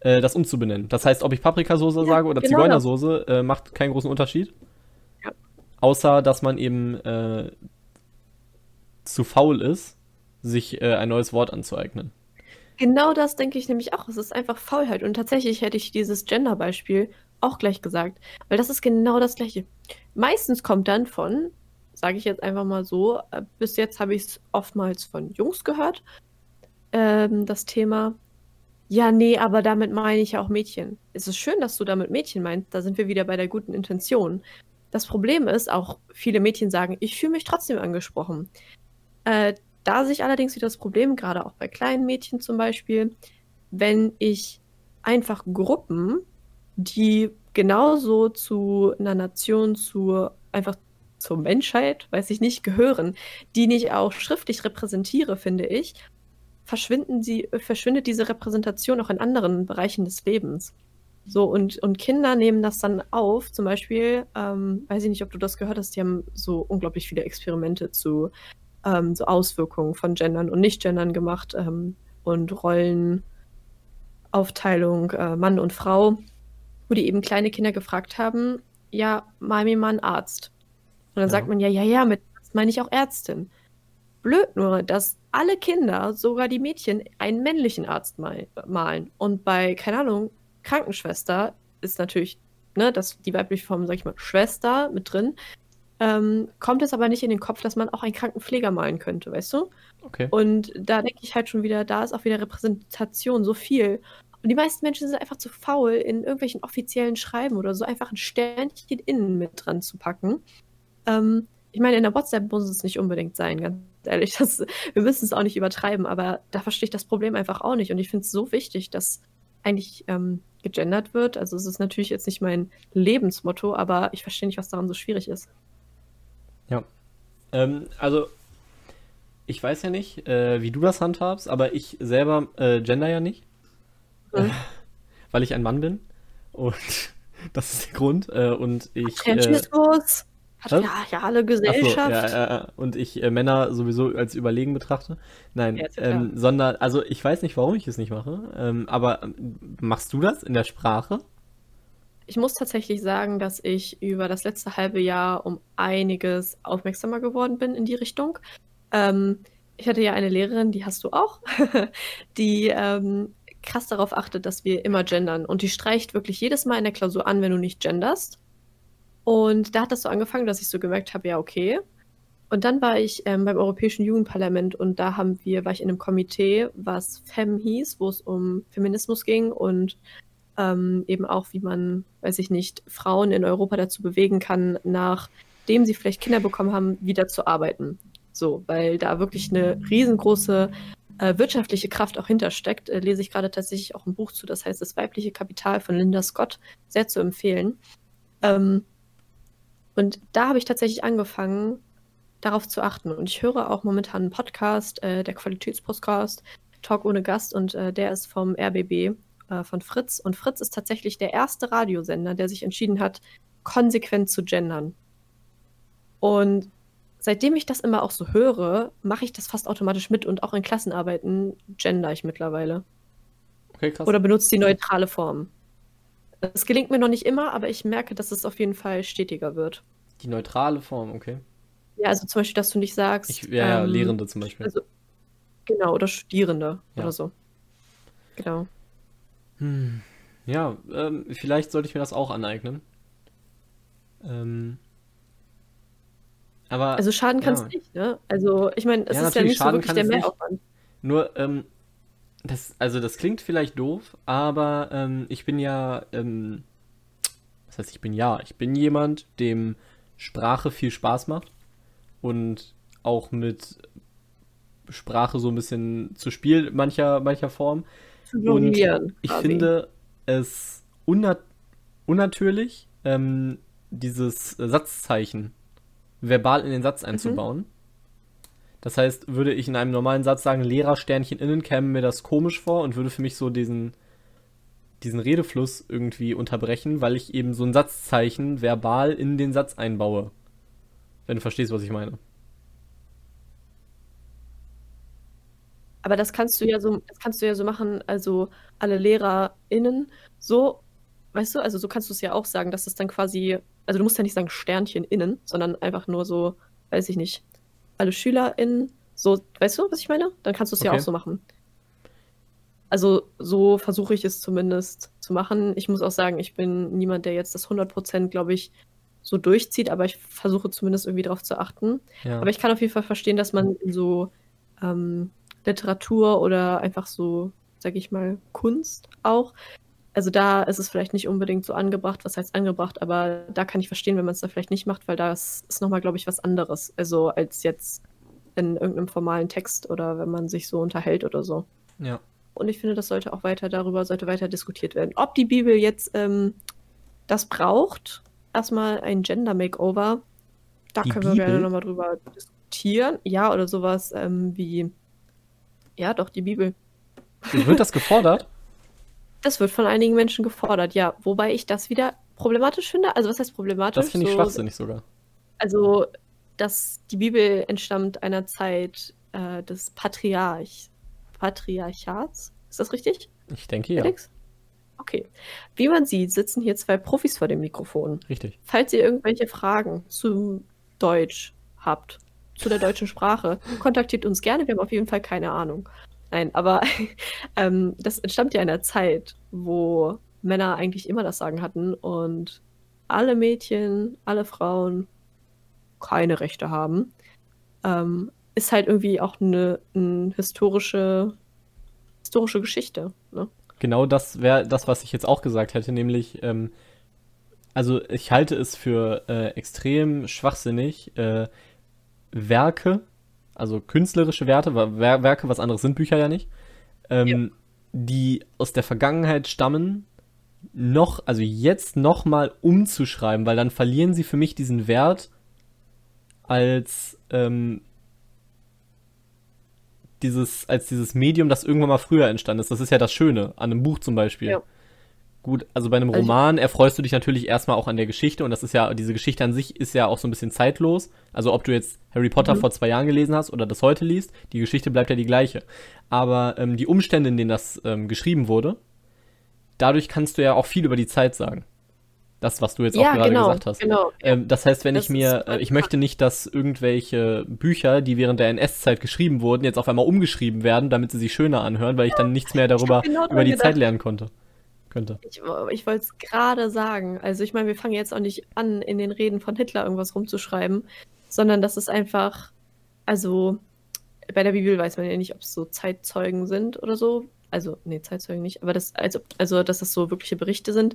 äh, das umzubenennen. Das heißt, ob ich Paprikasauce Ja, sage oder genau Zigeunersoße, äh, macht keinen großen Unterschied. Ja. Außer, dass man eben äh, zu faul ist, sich äh, ein neues Wort anzueignen. Genau das denke ich nämlich auch. Es ist einfach Faulheit. Und tatsächlich hätte ich dieses Gender-Beispiel auch gleich gesagt. Weil das ist genau das Gleiche. Meistens kommt dann von, sage ich jetzt einfach mal so, äh, bis jetzt habe ich es oftmals von Jungs gehört, ähm, das Thema, Ja, nee, aber damit meine ich ja auch Mädchen. Es ist schön, dass du damit Mädchen meinst. Da sind wir wieder bei der guten Intention. Das Problem ist, auch viele Mädchen sagen, ich fühle mich trotzdem angesprochen. Äh, da sehe ich allerdings wieder das Problem, gerade auch bei kleinen Mädchen zum Beispiel, wenn ich einfach Gruppen, die genauso zu einer Nation, zu einfach zur Menschheit, weiß ich nicht, gehören, die nicht auch schriftlich repräsentiere, finde ich, verschwinden sie, verschwindet diese Repräsentation auch in anderen Bereichen des Lebens. So, und, und Kinder nehmen das dann auf, zum Beispiel, ähm, weiß ich nicht, ob du das gehört hast, die haben so unglaublich viele Experimente zu ähm, so Auswirkungen von Gendern und Nicht-Gendern gemacht ähm, und Rollenaufteilung äh, Mann und Frau, wo die eben kleine Kinder gefragt haben, ja, mal einen Arzt. Und dann ja. sagt man, ja, ja, ja, mit meine ich auch Ärztin. Blöd nur, dass alle Kinder, sogar die Mädchen, einen männlichen Arzt mal, malen. Und bei, keine Ahnung, Krankenschwester ist natürlich, ne, das, die weibliche Form, sag ich mal, Schwester mit drin. Ähm, kommt es aber nicht in den Kopf, dass man auch einen Krankenpfleger malen könnte, weißt du? Okay. Und da denke ich halt schon wieder, da ist auch wieder Repräsentation so viel. Und die meisten Menschen sind einfach zu faul, in irgendwelchen offiziellen Schreiben oder so einfach ein Sternchen innen mit dran zu packen. Ähm, ich meine, in der WhatsApp muss es nicht unbedingt sein, ganz ehrlich. Das, wir müssen es auch nicht übertreiben, aber da verstehe ich das Problem einfach auch nicht. Und ich finde es so wichtig, dass eigentlich ähm, gegendert wird. Also es ist natürlich jetzt nicht mein Lebensmotto, aber ich verstehe nicht, was daran so schwierig ist. Ja. Ähm, also, ich weiß ja nicht, äh, wie du das handhabst, aber ich selber äh, gender ja nicht. Mhm. weil ich ein Mann bin. Und das ist der Grund. Äh, und ich. Patriotismus. Hat ja, ja alle Gesellschaft. So, ja, ja, und ich äh, Männer sowieso als überlegen betrachte. Nein, ja, ähm, sondern, also ich weiß nicht, warum ich es nicht mache, ähm, aber ähm, machst du das in der Sprache? Ich muss tatsächlich sagen, dass ich über das letzte halbe Jahr um einiges aufmerksamer geworden bin in die Richtung. Ähm, ich hatte ja eine Lehrerin, die hast du auch, die ähm, krass darauf achtet, dass wir immer gendern. Und die streicht wirklich jedes Mal in der Klausur an, wenn du nicht genderst. Und da hat das so angefangen, dass ich so gemerkt habe, ja, okay. Und dann war ich ähm, beim Europäischen Jugendparlament und da haben wir, war ich in einem Komitee, was FEM hieß, wo es um Feminismus ging und ähm, eben auch, wie man, weiß ich nicht, Frauen in Europa dazu bewegen kann, nachdem sie vielleicht Kinder bekommen haben, wieder zu arbeiten. So, weil da wirklich eine riesengroße äh, wirtschaftliche Kraft auch hintersteckt. Äh, lese ich gerade tatsächlich auch ein Buch zu, das heißt Das weibliche Kapital von Linda Scott, sehr zu empfehlen. Ähm, und da habe ich tatsächlich angefangen, darauf zu achten. Und ich höre auch momentan einen Podcast, äh, der Qualitätspodcast, Talk ohne Gast, und äh, der ist vom RBB, äh, von Fritz. Und Fritz ist tatsächlich der erste Radiosender, der sich entschieden hat, konsequent zu gendern. Und seitdem ich das immer auch so höre, mache ich das fast automatisch mit und auch in Klassenarbeiten gender ich mittlerweile. Okay, krass. Oder benutze die neutrale Form. Es gelingt mir noch nicht immer, aber ich merke, dass es auf jeden Fall stetiger wird. Die neutrale Form, okay. Ja, also zum Beispiel, dass du nicht sagst. Ich, ja, ähm, ja, Lehrende zum Beispiel. Also, genau, oder Studierende ja. oder so. Genau. Hm. Ja, ähm, vielleicht sollte ich mir das auch aneignen. Ähm, aber. Also schaden kann es nicht, ne? Also, ich meine, es ja, ist ja nicht so wirklich der Mehraufwand. Nur, ähm, das, also das klingt vielleicht doof, aber ähm, ich bin ja, ähm, was heißt ich bin ja, ich bin jemand, dem Sprache viel Spaß macht und auch mit Sprache so ein bisschen zu spielen, mancher, mancher Form. Und ich quasi. finde es unnat unnatürlich, ähm, dieses Satzzeichen verbal in den Satz mhm. einzubauen. Mhm. Das heißt, würde ich in einem normalen Satz sagen, Lehrersternchen innen, käme mir das komisch vor und würde für mich so diesen, diesen Redefluss irgendwie unterbrechen, weil ich eben so ein Satzzeichen verbal in den Satz einbaue. Wenn du verstehst, was ich meine. Aber das kannst du ja so, das kannst du ja so machen, also alle LehrerInnen so, weißt du, also so kannst du es ja auch sagen, dass es dann quasi, also du musst ja nicht sagen Sternchen innen, sondern einfach nur so, weiß ich nicht, alle SchülerInnen so, weißt du, was ich meine? Dann kannst du es okay. ja auch so machen. Also so versuche ich es zumindest zu machen. Ich muss auch sagen, ich bin niemand, der jetzt das 100%, glaube ich, so durchzieht, aber ich versuche zumindest irgendwie darauf zu achten. Ja. Aber ich kann auf jeden Fall verstehen, dass man in so ähm, Literatur oder einfach so sage ich mal, Kunst auch. Also da ist es vielleicht nicht unbedingt so angebracht, was heißt angebracht, aber da kann ich verstehen, wenn man es da vielleicht nicht macht, weil das ist nochmal, glaube ich, was anderes. Also als jetzt in irgendeinem formalen Text oder wenn man sich so unterhält oder so. Ja. Und ich finde, das sollte auch weiter darüber, sollte weiter diskutiert werden. Ob die Bibel jetzt ähm, das braucht, erstmal ein Gender Makeover, da Die können wir Bibel? gerne nochmal drüber diskutieren. Ja, oder sowas ähm, wie, ja, doch, die Bibel. Wird das gefordert? Das wird von einigen Menschen gefordert, ja. Wobei ich das wieder problematisch finde. Also, was heißt problematisch? Das finde ich So, schwachsinnig sogar. Also, dass die Bibel entstammt einer Zeit äh, des Patriarch, Patriarchats. Ist das richtig, Ich denke ja. Felix? Okay. Wie man sieht, sitzen hier zwei Profis vor dem Mikrofon. Richtig. Falls ihr irgendwelche Fragen zu Deutsch habt, zu der deutschen Sprache, kontaktiert uns gerne. Wir haben auf jeden Fall keine Ahnung. Nein, aber ähm, das entstammt ja einer Zeit, wo Männer eigentlich immer das Sagen hatten und alle Mädchen, alle Frauen keine Rechte haben. Ähm, ist halt irgendwie auch eine, eine historische, historische Geschichte. Ne? Genau das wäre das, was ich jetzt auch gesagt hätte, nämlich, ähm, also ich halte es für äh, extrem schwachsinnig, äh, Werke, also künstlerische Werte, Wer Werke, was anderes sind Bücher ja nicht, ähm, die aus der Vergangenheit stammen, noch, also jetzt nochmal umzuschreiben, weil dann verlieren sie für mich diesen Wert als ähm, dieses, als dieses Medium, das irgendwann mal früher entstanden ist. Das ist ja das Schöne an einem Buch zum Beispiel. Ja. Gut, also bei einem Also Roman erfreust du dich natürlich erstmal auch an der Geschichte und das ist ja, diese Geschichte an sich ist ja auch so ein bisschen zeitlos. Also ob du jetzt Harry Potter Mhm. vor zwei Jahren gelesen hast oder das heute liest, die Geschichte bleibt ja die gleiche. Aber ähm, die Umstände, in denen das ähm, geschrieben wurde, dadurch kannst du ja auch viel über die Zeit sagen. Das, was du jetzt auch Ja, gerade genau, gesagt hast. genau. Ähm, das heißt, wenn Das ich mir, äh, ich möchte nicht, dass irgendwelche Bücher, die während der NS-Zeit geschrieben wurden, jetzt auf einmal umgeschrieben werden, damit sie sich schöner anhören, weil ich dann nichts mehr darüber genau über die gedacht. Zeit lernen konnte. Könnte. Ich, ich wollte es gerade sagen. Also ich meine, wir fangen jetzt auch nicht an, in den Reden von Hitler irgendwas rumzuschreiben, sondern das ist einfach, also bei der Bibel weiß man ja nicht, ob es so Zeitzeugen sind oder so. Also, nee, Zeitzeugen nicht, aber das, also, also dass das so wirkliche Berichte sind.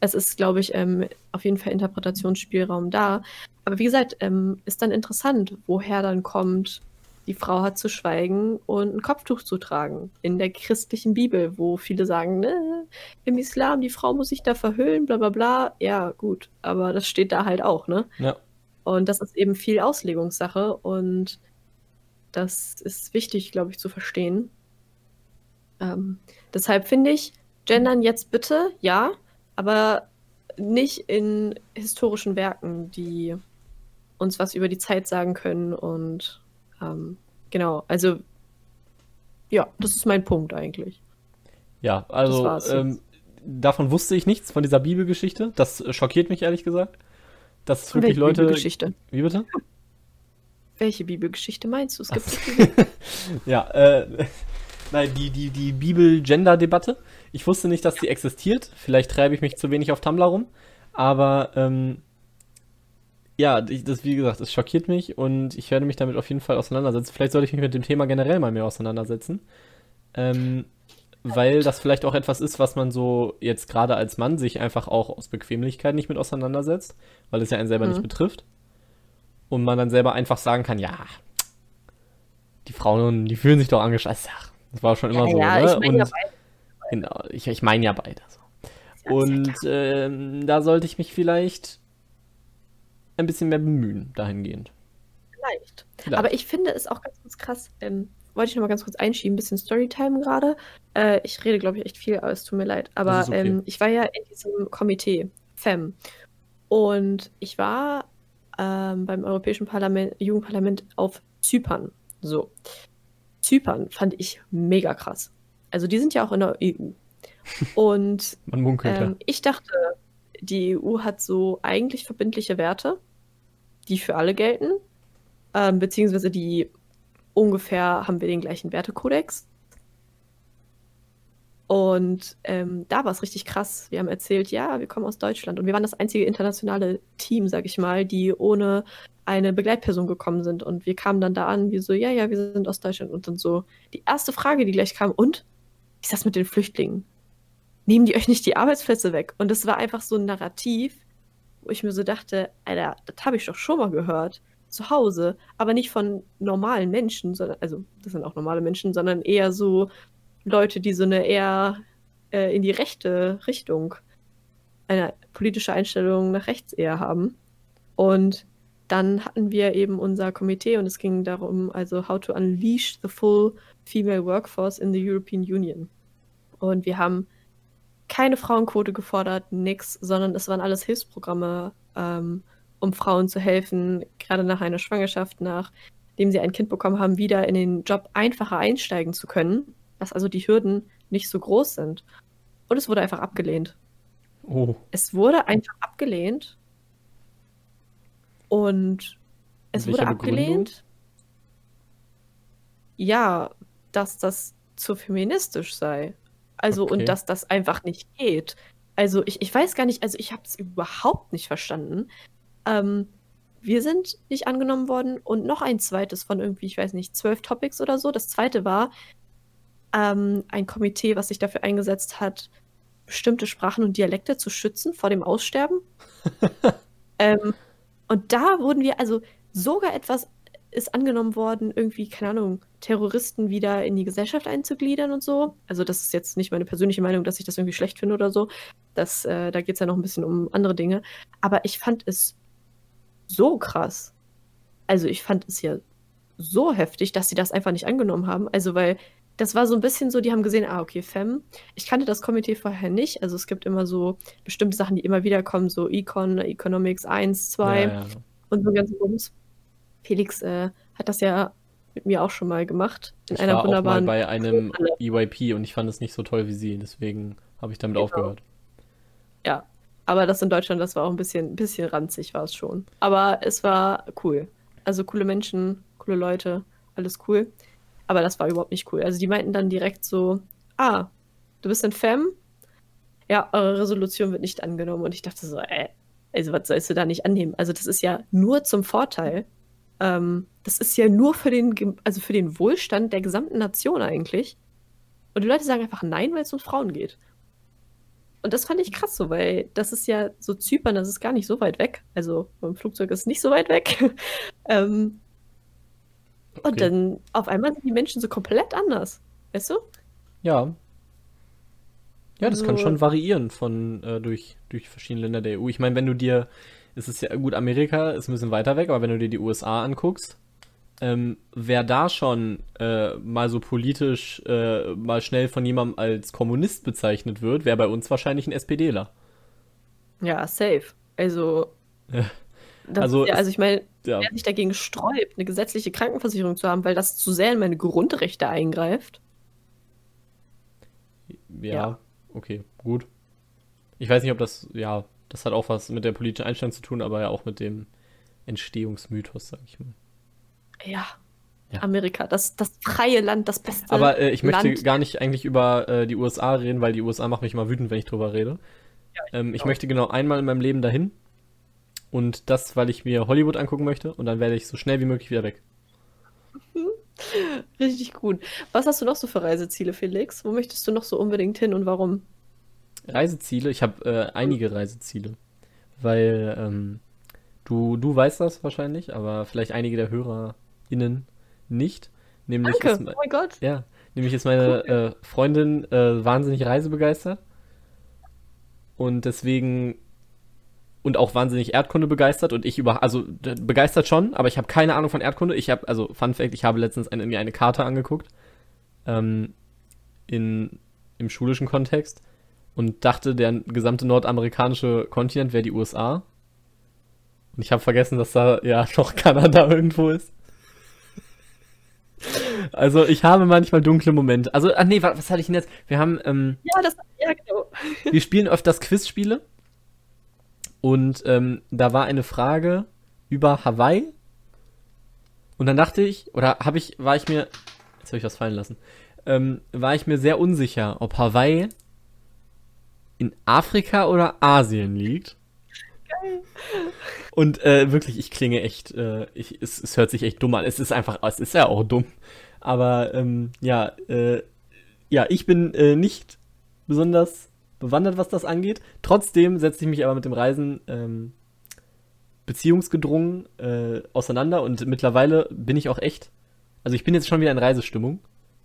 Es ist, glaube ich, ähm, auf jeden Fall Interpretationsspielraum da. Aber wie gesagt, ähm, ist dann interessant, woher dann kommt, die Frau hat zu schweigen und ein Kopftuch zu tragen. In der christlichen Bibel, wo viele sagen, ne, im Islam, die Frau muss sich da verhüllen, bla bla bla. Ja, gut, aber das steht da halt auch, ne? Ja. Und das ist eben viel Auslegungssache und das ist wichtig, glaube ich, zu verstehen. Ähm, deshalb finde ich, gendern jetzt bitte, ja, aber nicht in historischen Werken, die uns was über die Zeit sagen können und ähm, genau, also ja, das ist mein Punkt eigentlich. Ja, Das also ähm, davon wusste ich nichts von dieser Bibelgeschichte. Das äh, schockiert mich ehrlich gesagt. Dass es wirklich Welche Leute. Bibelgeschichte? Wie bitte? Welche Bibelgeschichte meinst du? Es gibt Ja, äh, nein, die, die, die Bibel-Gender-Debatte. Ich wusste nicht, dass die existiert. Vielleicht treibe ich mich zu wenig auf Tumblr rum. Aber, ähm, ja, ich- das, wie gesagt, es schockiert mich und ich werde mich damit auf jeden Fall auseinandersetzen. Vielleicht sollte ich mich mit dem Thema generell mal mehr auseinandersetzen. Ähm, weil das vielleicht auch etwas ist, was man so jetzt gerade als Mann sich einfach auch aus Bequemlichkeit nicht mit auseinandersetzt, weil es ja einen selber Mhm. nicht betrifft. Und man dann selber einfach sagen kann, ja, die Frauen, die fühlen sich doch angescheißt. Ach, das war schon immer so, ja, ne? ich meine ja Und- Genau, ich, ich meine ja beide. So. Ja, Und ja ähm, da sollte ich mich vielleicht ein bisschen mehr bemühen, dahingehend. Vielleicht. Vielleicht. Aber ich finde es auch ganz, ganz krass. Ähm, wollte ich noch mal ganz kurz einschieben, ein bisschen Storytime gerade. Äh, ich rede, glaube ich, echt viel, aber es tut mir leid. Aber okay. ähm, ich war ja in diesem Komitee, FEM. Und ich war ähm, beim Europäischen Parlament, Jugendparlament auf Zypern. So. Zypern fand ich mega krass. Also die sind ja auch in der EU. Und Man munkelt ja. ähm, ich dachte, die EU hat so eigentlich verbindliche Werte, die für alle gelten, ähm, beziehungsweise die ungefähr haben wir den gleichen Wertekodex. Und ähm, da war es richtig krass. Wir haben erzählt, ja, wir kommen aus Deutschland und wir waren das einzige internationale Team, sag ich mal, die ohne eine Begleitperson gekommen sind. Und wir kamen dann da an, wie so, ja, ja, wir sind aus Deutschland. Und dann so, die erste Frage, die gleich kam, und? wie ist das mit den Flüchtlingen? Nehmen die euch nicht die Arbeitsplätze weg? Und es war einfach so ein Narrativ, wo ich mir so dachte, Alter, das habe ich doch schon mal gehört. Zu Hause, aber nicht von normalen Menschen, sondern, also das sind auch normale Menschen, sondern eher so Leute, die so eine eher äh, in die rechte Richtung eine politische Einstellung nach rechts eher haben. Und dann hatten wir eben unser Komitee und es ging darum, also how to unleash the full female workforce in the European Union. Und wir haben keine Frauenquote gefordert, nix, sondern es waren alles Hilfsprogramme, ähm, um Frauen zu helfen, gerade nach einer Schwangerschaft, nachdem sie ein Kind bekommen haben, wieder in den Job einfacher einsteigen zu können, dass also die Hürden nicht so groß sind. Und es wurde einfach abgelehnt. Oh. Es wurde einfach abgelehnt. Und es wurde welcher Begründung? abgelehnt. Ja, dass das zu feministisch sei. Also, Okay. und dass das einfach nicht geht. Also, ich, ich weiß gar nicht, also ich habe es überhaupt nicht verstanden. Ähm, wir sind nicht angenommen worden und noch ein zweites von irgendwie, ich weiß nicht, zwölf Topics oder so. Das zweite war ähm, ein Komitee, was sich dafür eingesetzt hat, bestimmte Sprachen und Dialekte zu schützen vor dem Aussterben. ähm, und da wurden wir, also sogar etwas ist angenommen worden, irgendwie, keine Ahnung, Terroristen wieder in die Gesellschaft einzugliedern und so. Also das ist jetzt nicht meine persönliche Meinung, dass ich das irgendwie schlecht finde oder so. Das, äh, da geht es ja noch ein bisschen um andere Dinge. Aber ich fand es so krass. Also ich fand es ja so heftig, dass sie das einfach nicht angenommen haben. Also weil das war so ein bisschen so, die haben gesehen, ah, okay, Fem. Ich kannte das Komitee vorher nicht. Also es gibt immer so bestimmte Sachen, die immer wieder kommen, so Econ, Economics 1, 2 Ja, ja. und so ganze Bums. Felix äh, hat das ja mit mir auch schon mal gemacht. In Ich einer war auch mal wunderbaren. bei einem. EYP und ich fand es nicht so toll wie sie, deswegen habe ich damit Genau. aufgehört. Ja, aber das in Deutschland, das war auch ein bisschen, ein bisschen ranzig, war es schon. Aber es war cool. Also coole Menschen, coole Leute, alles cool. Aber das war überhaupt nicht cool. Also die meinten dann direkt so, ah, du bist ein Fem? Ja, eure Resolution wird nicht angenommen. Und ich dachte so, äh, also was sollst du da nicht annehmen? Also das ist ja nur zum Vorteil. Ähm, das ist ja nur für den, also für den Wohlstand der gesamten Nation eigentlich. Und die Leute sagen einfach nein, weil es um Frauen geht. Und das fand ich krass so, weil das ist ja so Zypern, das ist gar nicht so weit weg. Also beim Flugzeug ist es nicht so weit weg. ähm, Und Okay. dann auf einmal sind die Menschen so komplett anders. Weißt du? Ja. Ja, das kann Also- schon variieren von äh, durch, durch verschiedene Länder der EU. Ich meine, wenn du dir, es ist ja gut, Amerika ist ein bisschen weiter weg, aber wenn du dir die USA anguckst, ähm, wer da schon äh, mal so politisch äh, mal schnell von jemandem als Kommunist bezeichnet wird, wäre bei uns wahrscheinlich ein SPDler. Ja, safe. Also, Ja. Also ja, es- also ich meine, Ja, wer sich dagegen sträubt, eine gesetzliche Krankenversicherung zu haben, weil das zu sehr in meine Grundrechte eingreift. Ja. okay, gut. Ich weiß nicht, ob das, ja, das hat auch was mit der politischen Einstellung zu tun, aber ja auch mit dem Entstehungsmythos, sag ich mal. Ja. Ja. Amerika, das, das freie Land, das beste Aber äh, ich möchte Land. gar nicht eigentlich über äh, die USA reden, weil die USA macht mich immer wütend, wenn ich drüber rede. ähm, ich auch. möchte genau einmal in meinem Leben dahin. Und das, weil ich mir Hollywood angucken möchte. Und dann werde ich so schnell wie möglich wieder weg. Richtig gut. Was hast du noch so für Reiseziele, Felix? Wo möchtest du noch so unbedingt hin und warum? Reiseziele, ich habe äh, einige Reiseziele. Weil ähm, du, du weißt das wahrscheinlich, aber vielleicht einige der HörerInnen nicht. Nämlich ist, Danke. me- Oh mein Gott. ja, nämlich ist meine äh, Freundin äh, wahnsinnig reisebegeistert. Und deswegen und auch wahnsinnig Erdkunde begeistert und ich über also begeistert schon, aber ich habe keine Ahnung von Erdkunde. Ich habe also Fun Fact, ich habe letztens eine, mir eine Karte angeguckt ähm, in im schulischen Kontext und dachte, der gesamte nordamerikanische Kontinent wäre die USA. Und ich habe vergessen, dass da ja noch Kanada irgendwo ist. Also ich habe manchmal dunkle Momente. Also, ah nee, was, was hatte ich denn jetzt? Wir haben, ähm, Ja, das, ja, genau. wir spielen öfters Quizspiele. Und ähm, da war eine Frage über Hawaii. Und dann dachte ich, oder habe ich, war ich mir, jetzt habe ich was fallen lassen, ähm, war ich mir sehr unsicher, ob Hawaii in Afrika oder Asien liegt. Und äh, wirklich, ich klinge echt, äh, ich, es, es hört sich echt dumm an. Es ist einfach, es ist ja auch dumm. Aber ähm, ja, äh, ja, ich bin äh, nicht besonders bewandert, was das angeht. Trotzdem setze ich mich aber mit dem Reisen ähm, beziehungsgedrungen äh, auseinander und mittlerweile bin ich auch echt. Also ich bin jetzt schon wieder in Reisestimmung.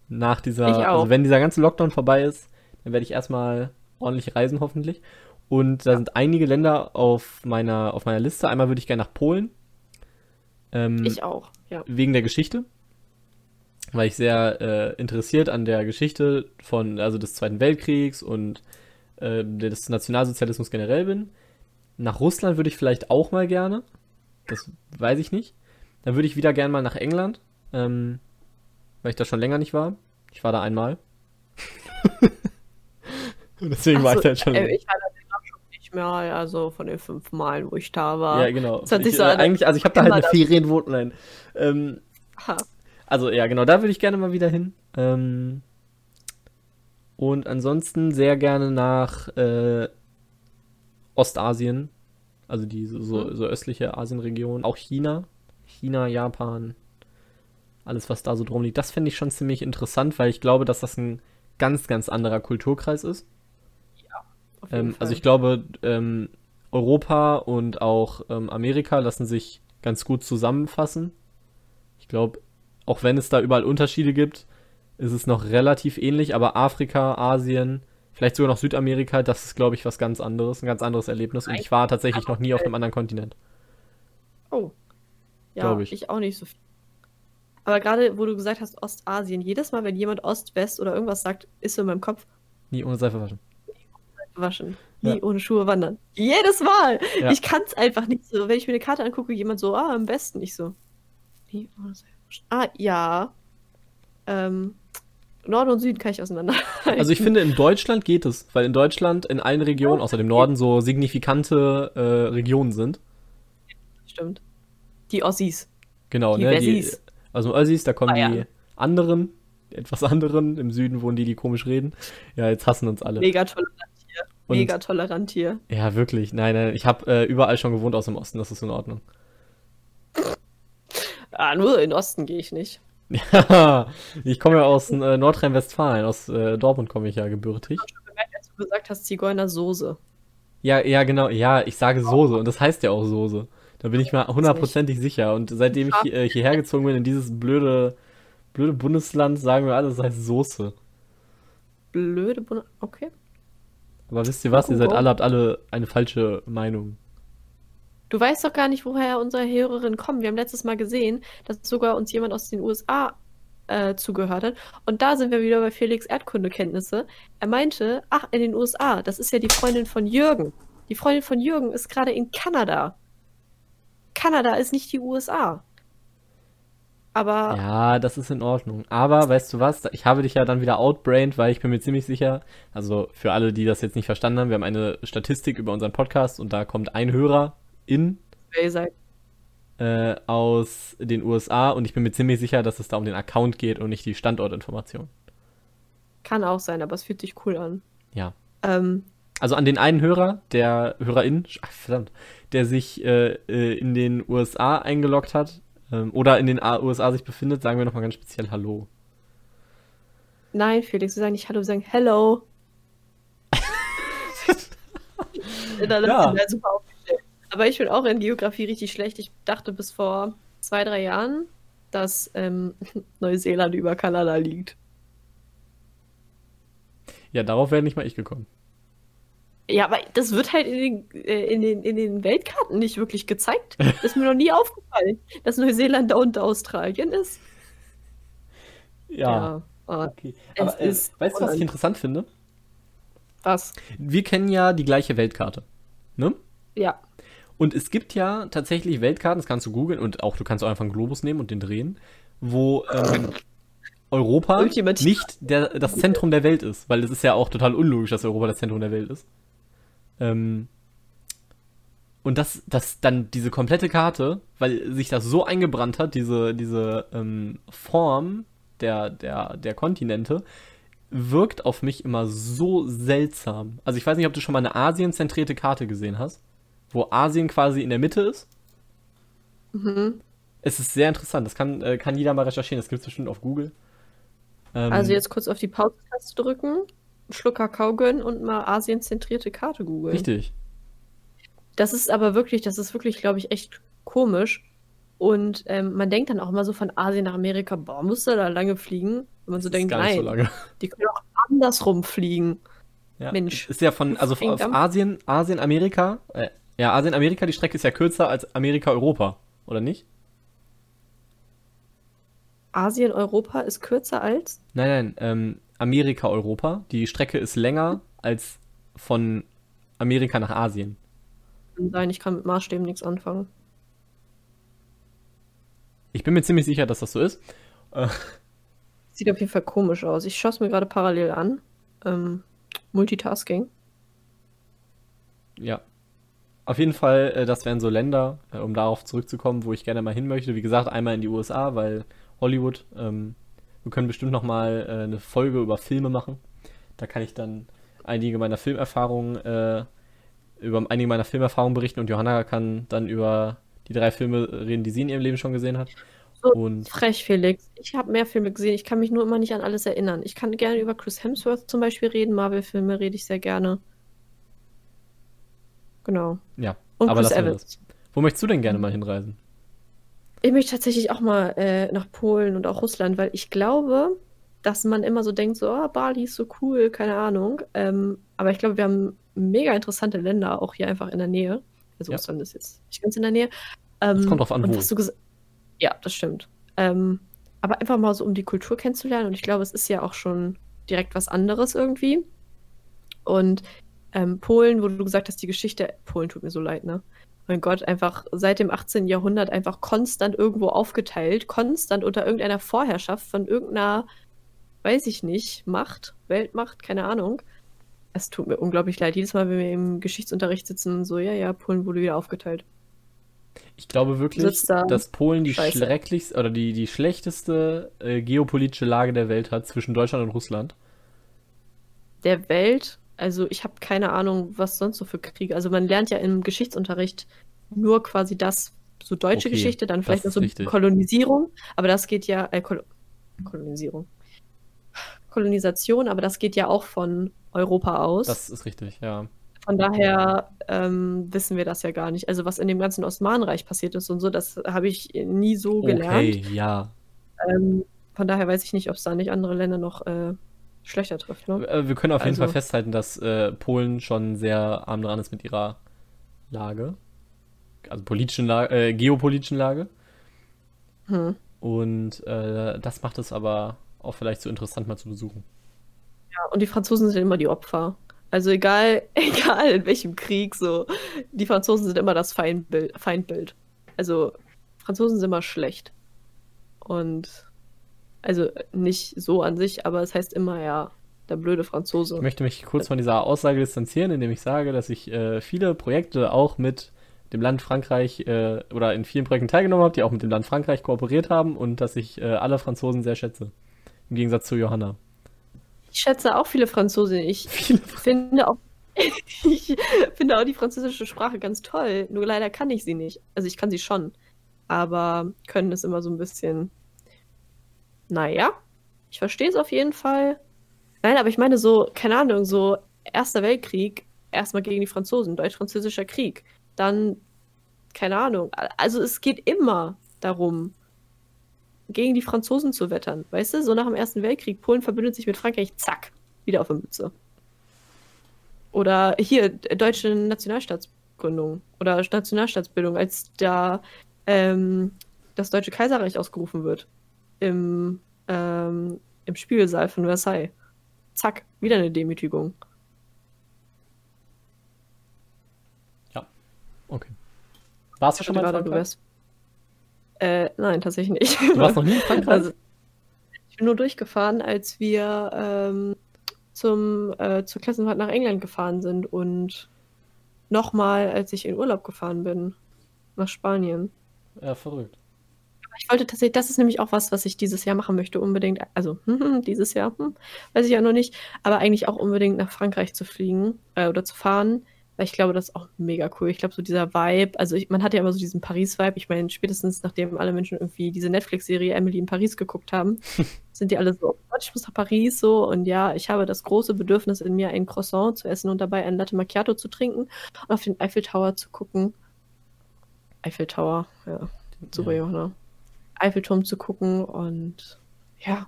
Nach dieser, Ich auch. also wenn dieser ganze Lockdown vorbei ist, dann werde ich erstmal ordentlich reisen, hoffentlich. Und da sind einige Länder auf meiner, auf meiner Liste. Einmal würde ich gerne nach Polen. Ähm, Ich auch, ja. wegen der Geschichte, weil ich sehr äh, interessiert an der Geschichte von also des Zweiten Weltkriegs und äh, des Nationalsozialismus generell bin. Nach Russland würde ich vielleicht auch mal gerne, das weiß ich nicht. Dann würde ich wieder gerne mal nach England, ähm, weil ich da schon länger nicht war. Ich war da einmal. Und Deswegen war ich da jetzt schon. äh, ich war da nicht mehr, also von den fünf Malen, wo ich da war. ja, genau. Das hat sich ich, so äh, eigentlich, also ich habe da halt eine Ferienwohnung. Nein. Ähm. Also ja, genau, da würde ich gerne mal wieder hin. Ähm, und ansonsten sehr gerne nach äh, Ostasien, also die so, so, Mhm. so östliche Asienregion, auch China, China, Japan, alles was da so drum liegt. Das finde ich schon ziemlich interessant, weil ich glaube, dass das ein ganz, ganz anderer Kulturkreis ist. Ähm, also ich glaube, ähm, Europa und auch ähm, Amerika lassen sich ganz gut zusammenfassen. Ich glaube, auch wenn es da überall Unterschiede gibt, ist es noch relativ ähnlich, aber Afrika, Asien, vielleicht sogar noch Südamerika, das ist, glaube ich, was ganz anderes, ein ganz anderes Erlebnis. Und ich war tatsächlich noch nie auf einem anderen Kontinent. Oh. Ja, ich. ich. auch nicht so viel. Aber gerade, wo du gesagt hast, Ostasien, jedes Mal, wenn jemand Ost, West oder irgendwas sagt, ist so in meinem Kopf, Nie ohne Seife waschen. Waschen. Ja. Nie ohne Schuhe wandern. Jedes Mal! Ja. Ich kann es einfach nicht so. Wenn ich mir eine Karte angucke, jemand so, ah, am besten nicht so. Nie ohne waschen. Ah, ja. Ähm, Norden und Süden kann ich auseinander. Also ich finde, in Deutschland geht es, weil in Deutschland in allen Regionen, außer dem Norden, so signifikante äh, Regionen sind. Stimmt. Die Ossis. Genau, Die ne? Die, Wessis. also Ossis, da kommen Bayern. die anderen, die etwas anderen. Im Süden wohnen die, die komisch reden. Ja, jetzt hassen uns alle. Mega tolerant. Und- Mega tolerant hier. Ja, wirklich. Nein, nein, ich habe äh, überall schon gewohnt aus dem Osten, das ist in Ordnung. Ah, nur in den Osten gehe ich nicht. Ja, ich komme ja aus äh, Nordrhein-Westfalen, aus äh, Dortmund komme ich ja gebürtig. Ich habe gemerkt, als du gesagt hast, Zigeunersoße. Ja, ja, genau, ja, ich sage Soße und das heißt ja auch Soße. Da bin ich mir hundertprozentig sicher. Und seitdem ich äh, hierher gezogen bin in dieses blöde, blöde Bundesland, sagen wir alle, es heißt Soße. Blöde Bund Okay. Aber wisst ihr was? Ihr seid alle, habt alle eine falsche Meinung. Du weißt doch gar nicht, woher unsere Hörerinnen kommen. Wir haben letztes Mal gesehen, dass sogar uns jemand aus den USA äh, zugehört hat. Und da sind wir wieder bei Felix Erdkundekenntnisse. Er meinte, ach, in den USA, das ist ja die Freundin von Jürgen. Die Freundin von Jürgen ist gerade in Kanada. Kanada ist nicht die USA. Aber Ja, das ist in Ordnung. Aber weißt du was? Ich habe dich ja dann wieder outbrained, weil ich bin mir ziemlich sicher, also für alle, die das jetzt nicht verstanden haben, wir haben eine Statistik über unseren Podcast und da kommt ein Hörer in äh, aus den USA und ich bin mir ziemlich sicher, dass es da um den Account geht und nicht die Standortinformation. kann auch sein, aber es fühlt sich cool an. Ja. Ähm, Also an den einen Hörer, der Hörerin, ach, verdammt, der sich äh, äh, in den USA eingeloggt hat ähm, oder in den USA sich befindet, sagen wir nochmal ganz speziell Hallo. nein, Felix, wir sagen nicht Hallo, wir sagen Hello. da, Ja. super aufgestellt. Aber ich bin auch in Geografie richtig schlecht. Ich dachte bis vor zwei, drei Jahren, dass ähm, Neuseeland über Kanada liegt. Ja, darauf wäre nicht mal ich gekommen. Ja, aber das wird halt in den, äh, in den, in den Weltkarten nicht wirklich gezeigt. Das ist mir noch nie aufgefallen, dass Neuseeland da unter Australien ist. Ja. ah, Okay. Es Aber äh, weißt du, was ich interessant finde? was? Wir kennen ja die gleiche Weltkarte. Ne? Ja. Und es gibt ja tatsächlich Weltkarten, das kannst du googeln und auch du kannst auch einfach einen Globus nehmen und den drehen, wo ähm, Europa nicht der, das Zentrum der Welt ist, weil es ist ja auch total unlogisch, dass Europa das Zentrum der Welt ist. Ähm, und dass dass dann diese komplette Karte, weil sich das so eingebrannt hat, diese, diese ähm, Form der, der, der Kontinente, wirkt auf mich immer so seltsam. Also ich weiß nicht, ob du schon mal eine Asien-zentrierte Karte gesehen hast, wo Asien quasi in der Mitte ist. Mhm. Es ist sehr interessant. Das kann, äh, kann jeder mal recherchieren. Das gibt es bestimmt auf Google. Ähm, Also jetzt kurz auf die Pause-Taste drücken, Schluck Kakao gönnen und mal asienzentrierte Karte googeln. Richtig. Das ist aber wirklich, das ist wirklich, glaube ich, echt komisch. Und ähm, man denkt dann auch immer so von Asien nach Amerika, boah, muss da da lange fliegen? Und man so denkt, so nein, lange. die können auch andersrum fliegen. Ja. Mensch. Ist ja von, also auf. Asien, Asien, Amerika, äh, ja, Asien, Amerika, die Strecke ist ja kürzer als Amerika, Europa, oder nicht? Asien, Europa ist kürzer als? Nein, nein, ähm, Amerika, Europa. Die Strecke ist länger als von Amerika nach Asien. Kann sein, ich kann mit Maßstäben nichts anfangen. Ich bin mir ziemlich sicher, dass das so ist. Äh, Sieht auf jeden Fall komisch aus. Ich schaue es mir gerade parallel an. Ähm, Multitasking. ja. Auf jeden Fall, äh, das wären so Länder, äh, um darauf zurückzukommen, wo ich gerne mal hin möchte. Wie gesagt, einmal in die USA, weil Hollywood. Ähm, wir können bestimmt noch mal äh, eine Folge über Filme machen. Da kann ich dann einige meiner Filmerfahrungen äh, über einige meiner Filmerfahrungen berichten und Johanna kann dann über die drei Filme reden, die sie in ihrem Leben schon gesehen hat. So Und frech, Felix. Ich habe mehr Filme gesehen. Ich kann mich nur immer nicht an alles erinnern. Ich kann gerne über Chris Hemsworth zum Beispiel reden. Marvel-Filme rede ich sehr gerne. Genau. ja, Und aber Chris Evans. Wo möchtest du denn gerne mal hinreisen? Ich möchte tatsächlich auch mal äh, nach Polen und auch Russland, weil ich glaube, dass man immer so denkt, so, ah, Bali ist so cool, keine Ahnung. Ähm, aber ich glaube, wir haben mega interessante Länder auch hier einfach in der Nähe. Also Ja. Russland ist jetzt nicht ganz in der Nähe. Ähm, Es kommt drauf an, wo. Ja, das stimmt. Ähm, aber einfach mal so, um die Kultur kennenzulernen. Und ich glaube, es ist ja auch schon direkt was anderes irgendwie. Und ähm, Polen, wo du gesagt hast, die Geschichte, Polen tut mir so leid, ne? Mein Gott, einfach seit dem 18. Jahrhundert einfach konstant irgendwo aufgeteilt, konstant unter irgendeiner Vorherrschaft von irgendeiner, weiß ich nicht, Macht, Weltmacht, keine Ahnung. Es tut mir unglaublich leid. Jedes Mal, wenn wir im Geschichtsunterricht sitzen, so, ja, ja, Polen wurde wieder aufgeteilt. Ich glaube wirklich, da. dass Polen die Scheiße. schrecklichste oder die, die schlechteste äh, geopolitische Lage der Welt hat zwischen Deutschland und Russland. der Welt, also ich habe keine Ahnung, was sonst so für Kriege. Also man lernt ja im Geschichtsunterricht nur quasi das, so deutsche Okay, Geschichte, dann vielleicht noch so richtig. Kolonisierung, aber das geht ja, äh, Kol Kolonisierung. Kolonisation, aber das geht ja auch von Europa aus. Das ist richtig, ja. Von daher ähm, wissen wir das ja gar nicht. Also was in dem ganzen Osmanenreich passiert ist und so, das habe ich nie so gelernt. Okay, ja. Ähm, von daher weiß ich nicht, ob es da nicht andere Länder noch äh, schlechter trifft. Ne? Äh, Wir können auf jeden Also- Fall festhalten, dass äh, Polen schon sehr arm dran ist mit ihrer Lage. Also politischen Lage, äh, geopolitischen Lage. Hm. Und äh, das macht es aber auch vielleicht so interessant mal zu besuchen. Ja, und die Franzosen sind immer die Opfer. Also egal, egal in welchem Krieg, so, die Franzosen sind immer das Feindbild. Feindbild. Also Franzosen sind immer schlecht. Und also nicht so an sich, aber es heißt immer ja, der blöde Franzose. Ich möchte mich kurz von dieser Aussage distanzieren, indem ich sage, dass ich äh, viele Projekte auch mit dem Land Frankreich äh, oder in vielen Projekten teilgenommen habe, die auch mit dem Land Frankreich kooperiert haben und dass ich äh, alle Franzosen sehr schätze. Im Gegensatz zu Johanna. Ich schätze auch viele Franzosen. Ich Viele finde auch, ich finde auch die französische Sprache ganz toll. Nur leider kann ich sie nicht. Also ich kann sie schon. Aber können ist immer so ein bisschen. Naja, ich verstehe es auf jeden Fall. Nein, aber ich meine so, keine Ahnung, so Erster Weltkrieg, erstmal gegen die Franzosen, Deutsch-Französischer Krieg. Dann, keine Ahnung. Also es geht immer darum, gegen die Franzosen zu wettern. Weißt du, so nach dem Ersten Weltkrieg, Polen verbündet sich mit Frankreich, zack, wieder auf der Mütze. Oder hier, deutsche Nationalstaatsgründung oder Nationalstaatsbildung, als da ähm, das Deutsche Kaiserreich ausgerufen wird. Im, ähm, im Spiegelsaal von Versailles. Zack, wieder eine Demütigung. Okay. Warst du schon mal in Frankreich? wärst- Äh, nein, tatsächlich nicht. Du warst noch nie in Frankreich? Also, ich bin nur durchgefahren, als wir ähm, zum, äh, zur Klassenfahrt nach England gefahren sind und nochmal, als ich in Urlaub gefahren bin, nach Spanien. ja, verrückt. Ich wollte tatsächlich, das ist nämlich auch was, was ich dieses Jahr machen möchte, unbedingt. Also, hm, dieses Jahr, hm, weiß ich ja noch nicht, aber eigentlich auch unbedingt nach Frankreich zu fliegen äh, oder zu fahren. Weil ich glaube, das ist auch mega cool. Ich glaube, so dieser Vibe, also ich, man hat ja immer so diesen Paris-Vibe. Ich meine, spätestens nachdem alle Menschen irgendwie diese Netflix-Serie Emily in Paris geguckt haben, sind die alle so, oh Gott, ich muss nach Paris so. Und ja, ich habe das große Bedürfnis in mir, ein Croissant zu essen und dabei ein Latte Macchiato zu trinken und auf den Eiffel Tower zu gucken. Eiffel Tower, ja, super, Ja. Johanna. Eiffelturm zu gucken und ja,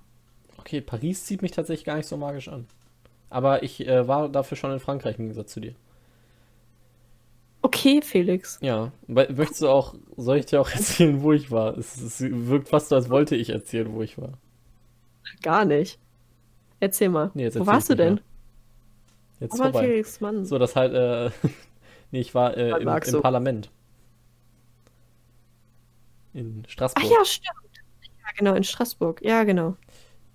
Okay, Paris zieht mich tatsächlich gar nicht so magisch an. Aber ich äh, war dafür schon in Frankreich im Gegensatz zu dir. okay, Felix. Ja, weil, möchtest du auch, soll ich dir auch erzählen, wo ich war? Es, es wirkt fast so, als wollte ich erzählen, wo ich war. Gar nicht. Erzähl mal. Nee, Wo warst du denn? mehr. Jetzt Oh vorbei. Felix, Mann. So, das halt, äh, nee, ich war äh, im, im? Parlament. In Ach Straßburg. ja, stimmt. Ja, genau, in Straßburg. Ja, genau.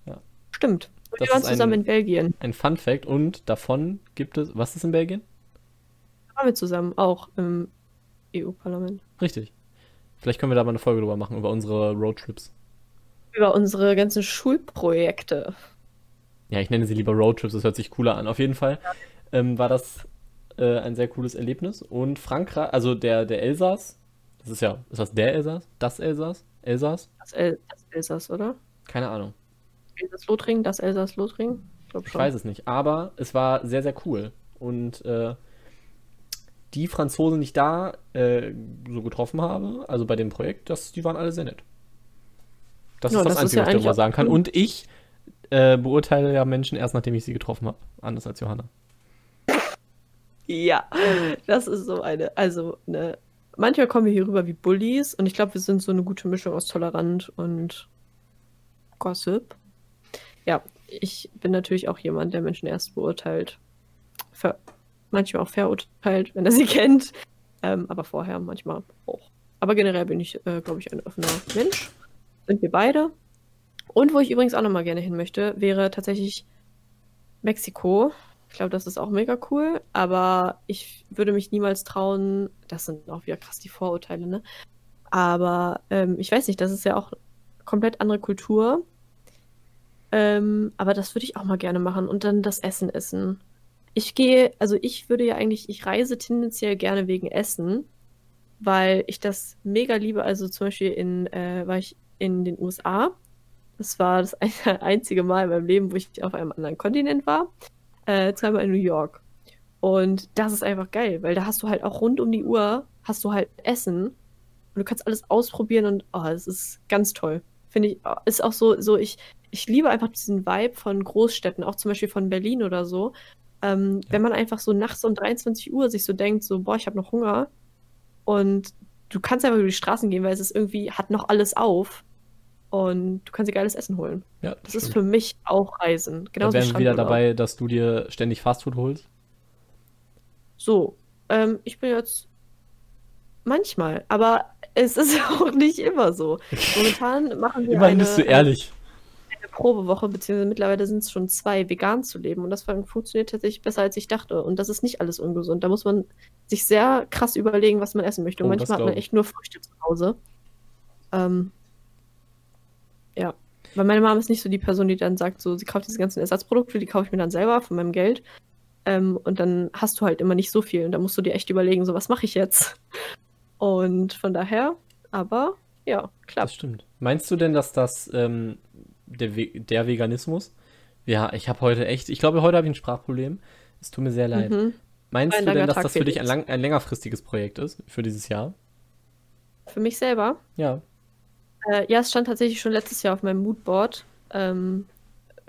Ja. Stimmt. Und wir Das waren ist ein- zusammen in Belgien. Ein Fun Fact und davon gibt es, was ist in Belgien? Da waren wir zusammen, auch im EU-Parlament. Richtig. Vielleicht können wir da mal eine Folge drüber machen, über unsere Roadtrips. Über unsere ganzen Schulprojekte. Ja, ich nenne sie lieber Roadtrips, das hört sich cooler an. Auf jeden Fall ähm, war das äh, ein sehr cooles Erlebnis. Und Frankreich, also der, der Elsass, das ist ja, ist das der Elsass? Das Elsass? Elsass? Das, El das Elsass, oder? Keine Ahnung. Elsass-Lothringen, das Elsass-Lothringen? Ich Ich weiß es nicht. Aber es war sehr, sehr cool. Und äh, die Franzosen, die ich da äh, so getroffen habe, also bei dem Projekt, das, die waren alle sehr nett. Das Ja, ist das das ist Einzige, ja was ich darüber sagen kann. Und ich äh, beurteile ja Menschen erst, nachdem ich sie getroffen habe. Anders als Johanna. Ja, das ist so eine, also ne, manchmal kommen wir hier rüber wie Bullies und ich glaube, wir sind so eine gute Mischung aus tolerant und Gossip. Ja, ich bin natürlich auch jemand, der Menschen erst beurteilt, ver manchmal auch verurteilt, wenn er sie kennt, ähm, aber vorher manchmal auch. Aber generell bin ich, äh, glaube ich, ein offener Mensch. Sind wir beide. Und wo ich übrigens auch nochmal gerne hin möchte, wäre tatsächlich Mexiko. Ich glaube, das ist auch mega cool, aber ich würde mich niemals trauen, das sind auch wieder krass die Vorurteile, ne? Aber ähm, ich weiß nicht, das ist ja auch komplett andere Kultur. Ähm, aber das würde ich auch mal gerne machen und dann das Essen essen. Ich gehe, also ich würde ja eigentlich, ich reise tendenziell gerne wegen Essen, weil ich das mega liebe. Also zum Beispiel in, äh, war ich in den USA. Das war das ein- einzige Mal in meinem Leben, wo ich auf einem anderen Kontinent war äh, zweimal in New York. Und das ist einfach geil, weil da hast du halt auch rund um die Uhr, hast du halt Essen und du kannst alles ausprobieren und oh, es ist ganz toll. Finde ich, oh, ist auch so, so ich, ich liebe einfach diesen Vibe von Großstädten, auch zum Beispiel von Berlin oder so. Ähm, Ja. Wenn man einfach so nachts um 23 Uhr sich so denkt, so, boah, ich habe noch Hunger und du kannst einfach über die Straßen gehen, weil es ist irgendwie, hat noch alles auf und du kannst dir geiles Essen holen. Ja, Das ist für mich auch Reisen. Da Genauso wären wir wieder dabei, dass du dir ständig Fastfood holst. So, ähm, ich bin jetzt manchmal, aber es ist auch nicht immer so. Momentan machen wir Immerhin eine, bist du ehrlich. eine Probewoche, beziehungsweise mittlerweile sind es schon zwei, vegan zu leben. Und das fun- funktioniert tatsächlich besser, als ich dachte. Und das ist nicht alles ungesund. Da muss man sich sehr krass überlegen, was man essen möchte. Und Oh, das manchmal hat man echt nur Früchte zu Hause. Ähm, ja. Weil meine Mama ist nicht so die Person, die dann sagt, so, sie kauft diese ganzen Ersatzprodukte, die kaufe ich mir dann selber von meinem Geld. Ähm, und dann hast du halt immer nicht so viel. Und da musst du dir echt überlegen, so, was mache ich jetzt? Und von daher, aber ja, Das klappt. stimmt. Meinst du denn, dass das ähm, der, Ve der Veganismus? Ja, ich habe heute echt, ich glaube, heute habe ich ein Sprachproblem. Es tut mir sehr leid. Mhm. Meinst Ein du denn, dass Tag, das für dich ein, lang, ein längerfristiges Projekt ist für dieses Jahr? Für mich selber. Ja. Äh, ja, es stand tatsächlich schon letztes Jahr auf meinem Moodboard, ähm,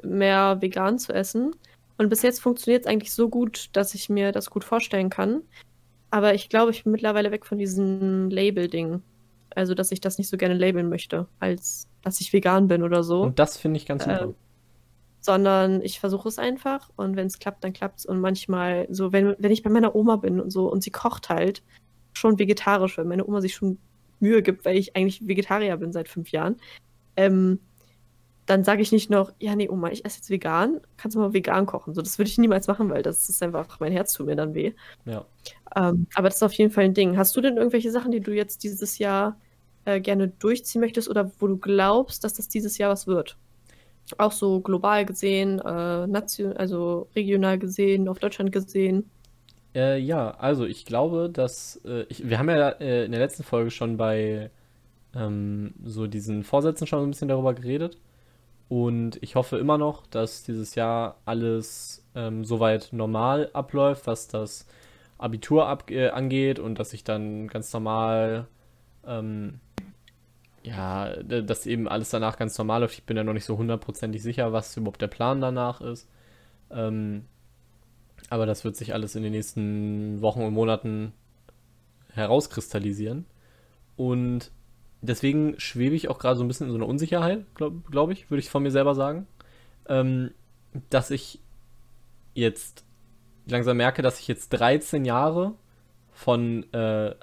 mehr vegan zu essen. Und bis jetzt funktioniert es eigentlich so gut, dass ich mir das gut vorstellen kann. Aber ich glaube, ich bin mittlerweile weg von diesem Label-Ding. Also, dass ich das nicht so gerne labeln möchte, als dass ich vegan bin oder so. Und das finde ich ganz super. Ähm, sondern ich versuche es einfach und wenn es klappt, dann klappt es. Und manchmal, so, wenn, wenn ich bei meiner Oma bin und so und sie kocht halt schon vegetarisch, weil meine Oma sich schon Mühe gibt, weil ich eigentlich Vegetarier bin seit fünf Jahren, ähm, dann sage ich nicht noch, ja, nee, Oma, ich esse jetzt vegan, kannst du mal vegan kochen. So, das würde ich niemals machen, weil das ist einfach, mein Herz tut mir dann weh. ja. Ähm, aber das ist auf jeden Fall ein Ding. Hast du denn irgendwelche Sachen, die du jetzt dieses Jahr äh, gerne durchziehen möchtest oder wo du glaubst, dass das dieses Jahr was wird? Auch so global gesehen, äh, nation also regional gesehen, auf Deutschland gesehen. Äh, ja, also ich glaube, dass äh, ich, wir haben ja äh, in der letzten Folge schon bei ähm, so diesen Vorsätzen schon ein bisschen darüber geredet. Und ich hoffe immer noch, dass dieses Jahr alles ähm, soweit normal abläuft, was das Abitur ab, äh, angeht und dass ich dann ganz normal, ähm, ja, dass eben alles danach ganz normal läuft. Ich bin ja noch nicht so hundertprozentig sicher, was überhaupt der Plan danach ist. Ähm, aber das wird sich alles in den nächsten Wochen und Monaten herauskristallisieren. Und deswegen schwebe ich auch gerade so ein bisschen in so einer Unsicherheit, glaube glaub ich, würde ich von mir selber sagen. Ähm, dass ich jetzt langsam merke, dass ich jetzt 13 Jahre von äh,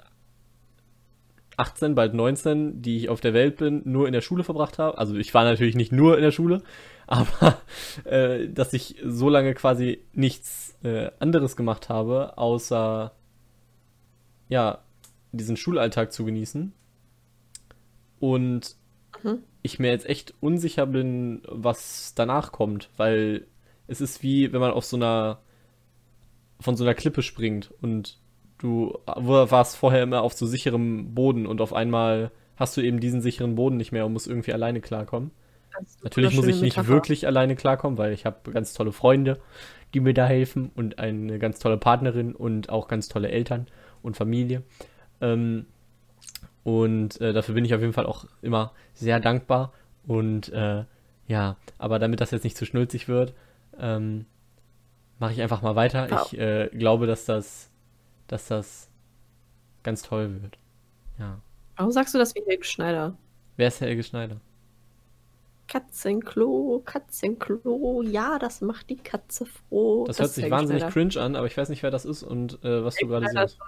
18, bald 19, die ich auf der Welt bin, nur in der Schule verbracht habe. Also ich war natürlich nicht nur in der Schule, aber äh, dass ich so lange quasi nichts äh, anderes gemacht habe, außer ja, diesen Schulalltag zu genießen und mhm. ich mir jetzt echt unsicher bin, was danach kommt, weil es ist wie, wenn man auf so einer, von so einer Klippe springt und du warst vorher immer auf so sicherem Boden und auf einmal hast du eben diesen sicheren Boden nicht mehr und musst irgendwie alleine klarkommen. Natürlich muss ich nicht Metapher. wirklich alleine klarkommen, weil ich habe ganz tolle Freunde, die mir da helfen und eine ganz tolle Partnerin und auch ganz tolle Eltern und Familie. Ähm, und äh, dafür bin ich auf jeden Fall auch immer sehr dankbar. Und äh, ja, aber damit das jetzt nicht zu schnulzig wird, ähm, mache ich einfach mal weiter. Wow. Ich äh, glaube, dass das, dass das ganz toll wird. Ja. Warum sagst du das wie Helge Schneider? Wer ist Helge Schneider? Katzenklo, Katzenklo, ja, das macht die Katze froh. Das, das hört sich wahnsinnig Schneider. cringe an, aber ich weiß nicht, wer das ist und äh, was Helge du gerade siehst.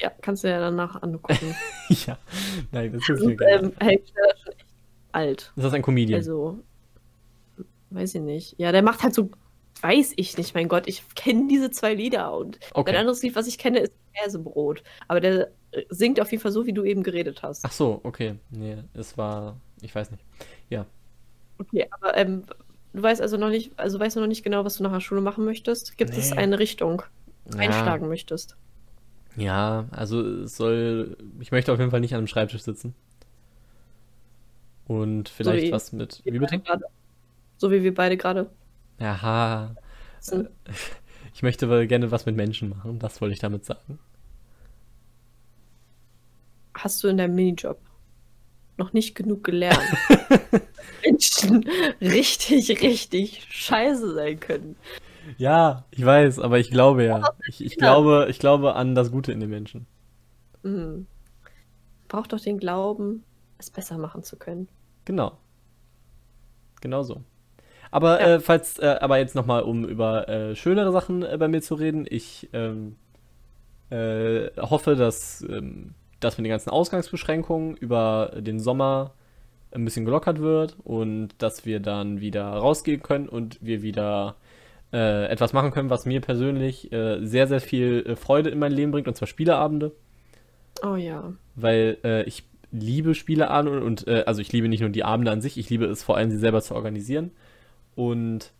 Ja, kannst du ja danach angucken. ja, nein, das ist mir ähm, Helge Schneider schon echt alt. Ist das ein Comedian? Also, weiß ich nicht. Ja, der macht halt so, weiß ich nicht, mein Gott, ich kenne diese zwei Lieder und okay. ein anderes Lied, was ich kenne, ist Käsebrot. Aber der äh, singt auf jeden Fall so, wie du eben geredet hast. Ach so, okay. Nee, es war, ich weiß nicht. Ja. Okay, aber ähm, du weißt also noch nicht, also weißt du noch nicht genau, was du nach der Schule machen möchtest? Gibt nee. es eine Richtung, ja. einschlagen möchtest? Ja, also es soll. Ich möchte auf jeden Fall nicht an einem Schreibtisch sitzen. Und vielleicht so wie, was mit. Wie bitte? So wie wir beide gerade. Aha. Ich möchte gerne was mit Menschen machen, das wollte ich damit sagen. Hast du in deinem Minijob noch nicht genug gelernt? Menschen richtig, richtig scheiße sein können. Ja, ich weiß, aber ich glaube ja. Ich, ich glaube, ich glaube an das Gute in den Menschen. Mhm. Braucht doch den Glauben, es besser machen zu können. Genau. Genau so. Aber ja. äh, falls, äh, aber jetzt nochmal, um über äh, schönere Sachen äh, bei mir zu reden, ich ähm, äh, hoffe, dass ähm, das mit den ganzen Ausgangsbeschränkungen über den Sommer ein bisschen gelockert wird und dass wir dann wieder rausgehen können und wir wieder äh, etwas machen können, was mir persönlich äh, sehr, sehr viel äh, Freude in mein Leben bringt, und zwar Spieleabende. Oh ja. Weil äh, ich liebe Spieleabende und, und äh, also ich liebe nicht nur die Abende an sich, ich liebe es vor allem, sie selber zu organisieren und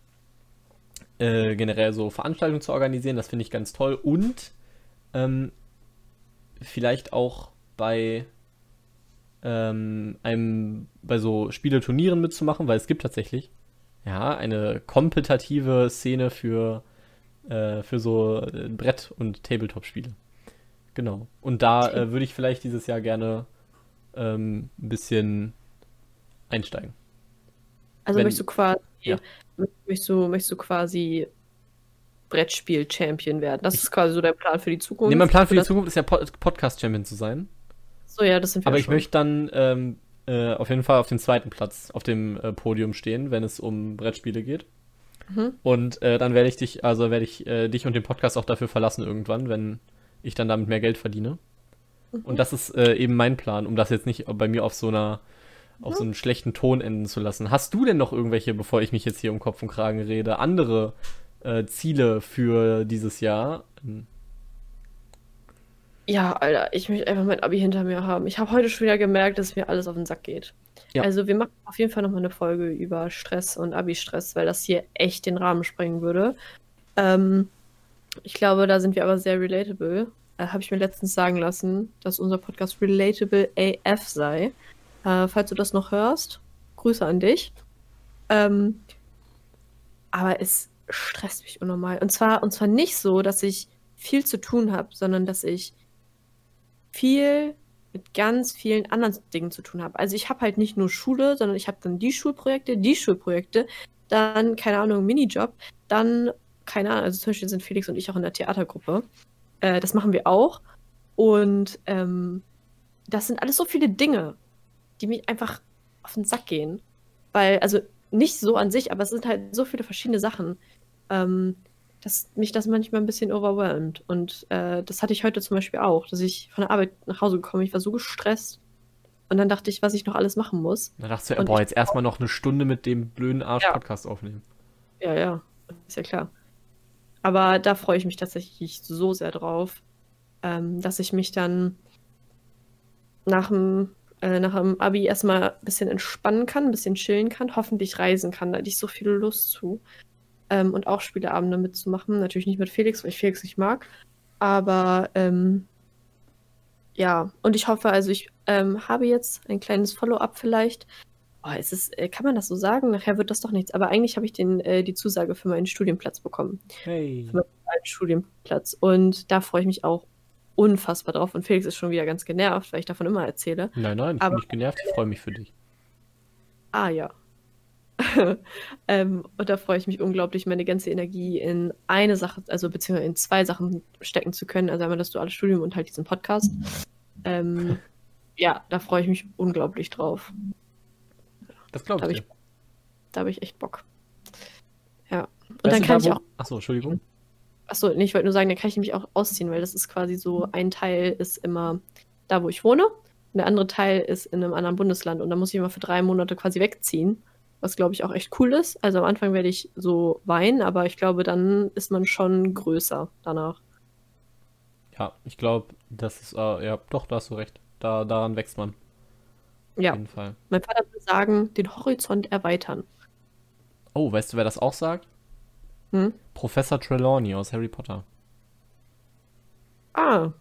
generell so Veranstaltungen zu organisieren, das finde ich ganz toll und ähm, vielleicht auch bei ähm, einem bei so Spieleturnieren mitzumachen, weil es gibt tatsächlich ja, eine kompetitive Szene für, äh, für so äh, Brett- und Tabletop-Spiele. Genau. Und da äh, würde ich vielleicht dieses Jahr gerne ähm, ein bisschen einsteigen. Also Wenn, möchtest du quasi, ja. möchtest, du, möchtest du quasi Brettspiel-Champion werden? Das ist quasi so der Plan für die Zukunft. Nee, mein Plan für die Zukunft ist ja Podcast-Champion zu sein. So, ja, das sind wir Aber ich möchte dann ähm, äh, auf jeden Fall auf dem zweiten Platz auf dem äh, Podium stehen, wenn es um Brettspiele geht. Mhm. Und äh, dann werde ich dich, also werde ich äh, dich und den Podcast auch dafür verlassen irgendwann, wenn ich dann damit mehr Geld verdiene. Mhm. Und das ist äh, eben mein Plan, um das jetzt nicht bei mir auf so einer auf mhm. so einen schlechten Ton enden zu lassen. Hast du denn noch irgendwelche, bevor ich mich jetzt hier um Kopf und Kragen rede, andere äh, Ziele für dieses Jahr? Ja, Alter, ich möchte einfach mein Abi hinter mir haben. Ich habe heute schon wieder gemerkt, dass mir alles auf den Sack geht. Ja. Also wir machen auf jeden Fall nochmal eine Folge über Stress und Abi-Stress, weil das hier echt den Rahmen sprengen würde. Ähm, Ich glaube, da sind wir aber sehr relatable. Äh, Habe ich mir letztens sagen lassen, dass unser Podcast relatable AF sei. Äh, falls du das noch hörst, Grüße an dich. Ähm, aber es stresst mich unnormal. Und zwar, und zwar nicht so, dass ich viel zu tun habe, sondern dass ich viel mit ganz vielen anderen Dingen zu tun habe. Also ich habe halt nicht nur Schule, sondern ich habe dann die Schulprojekte, die Schulprojekte, dann, keine Ahnung, Minijob, dann, keine Ahnung, also zum Beispiel sind Felix und ich auch in der Theatergruppe. Äh, das machen wir auch. Und ähm, das sind alles so viele Dinge, die mich einfach auf den Sack gehen. Weil, also nicht so an sich, aber es sind halt so viele verschiedene Sachen, ähm, dass mich das manchmal ein bisschen overwhelmed. Und äh, das hatte ich heute zum Beispiel auch, dass ich von der Arbeit nach Hause gekommen ich war so gestresst. Und dann dachte ich, was ich noch alles machen muss. Da dachtest du, Und boah, ich- jetzt erstmal noch eine Stunde mit dem blöden Ja. Arsch-Podcast aufnehmen. Ja, ja, ist ja klar. Aber da freue ich mich tatsächlich so sehr drauf, ähm, dass ich mich dann nach dem, äh, nach dem Abi erstmal ein bisschen entspannen kann, ein bisschen chillen kann, hoffentlich reisen kann. Da hatte ich so viel Lust zu. Ähm, und auch Spieleabende mitzumachen. Natürlich nicht mit Felix, weil ich Felix nicht mag. Aber ähm, ja, und ich hoffe, also ich ähm, habe jetzt ein kleines Follow-up vielleicht. Oh, ist es, äh, kann man das so sagen? Nachher wird das doch nichts. Aber eigentlich habe ich den, äh, die Zusage für meinen Studienplatz bekommen. Hey. Einen Studienplatz. Und da freue ich mich auch unfassbar drauf. Und Felix ist schon wieder ganz genervt, weil ich davon immer erzähle. Nein, nein, ich Aber- bin nicht genervt, ich freue mich für dich. Ah ja. ähm, und da freue ich mich unglaublich, meine ganze Energie in eine Sache, also beziehungsweise in zwei Sachen stecken zu können. Also einmal das duale Studium und halt diesen Podcast. Ähm, ja, da freue ich mich unglaublich drauf. Das Da glaube habe ich da hab ich echt Bock. Ja. Und Weißt dann kann da, ich auch. Achso, Entschuldigung. Achso, nee, ich wollte nur sagen, dann kann ich nämlich auch ausziehen, weil das ist quasi so, ein Teil ist immer da, wo ich wohne, und der andere Teil ist in einem anderen Bundesland und da muss ich immer für drei Monate quasi wegziehen, was glaube ich auch echt cool ist. Also am Anfang werde ich so weinen, aber ich glaube, dann ist man schon größer danach. Ja, ich glaube, das ist, äh, ja, doch, da hast du recht. Da, daran wächst man. Auf Ja, jeden Fall. mein Vater würde sagen, den Horizont erweitern. Oh, weißt du, wer das auch sagt? Hm? Professor Trelawney aus Harry Potter. Ah,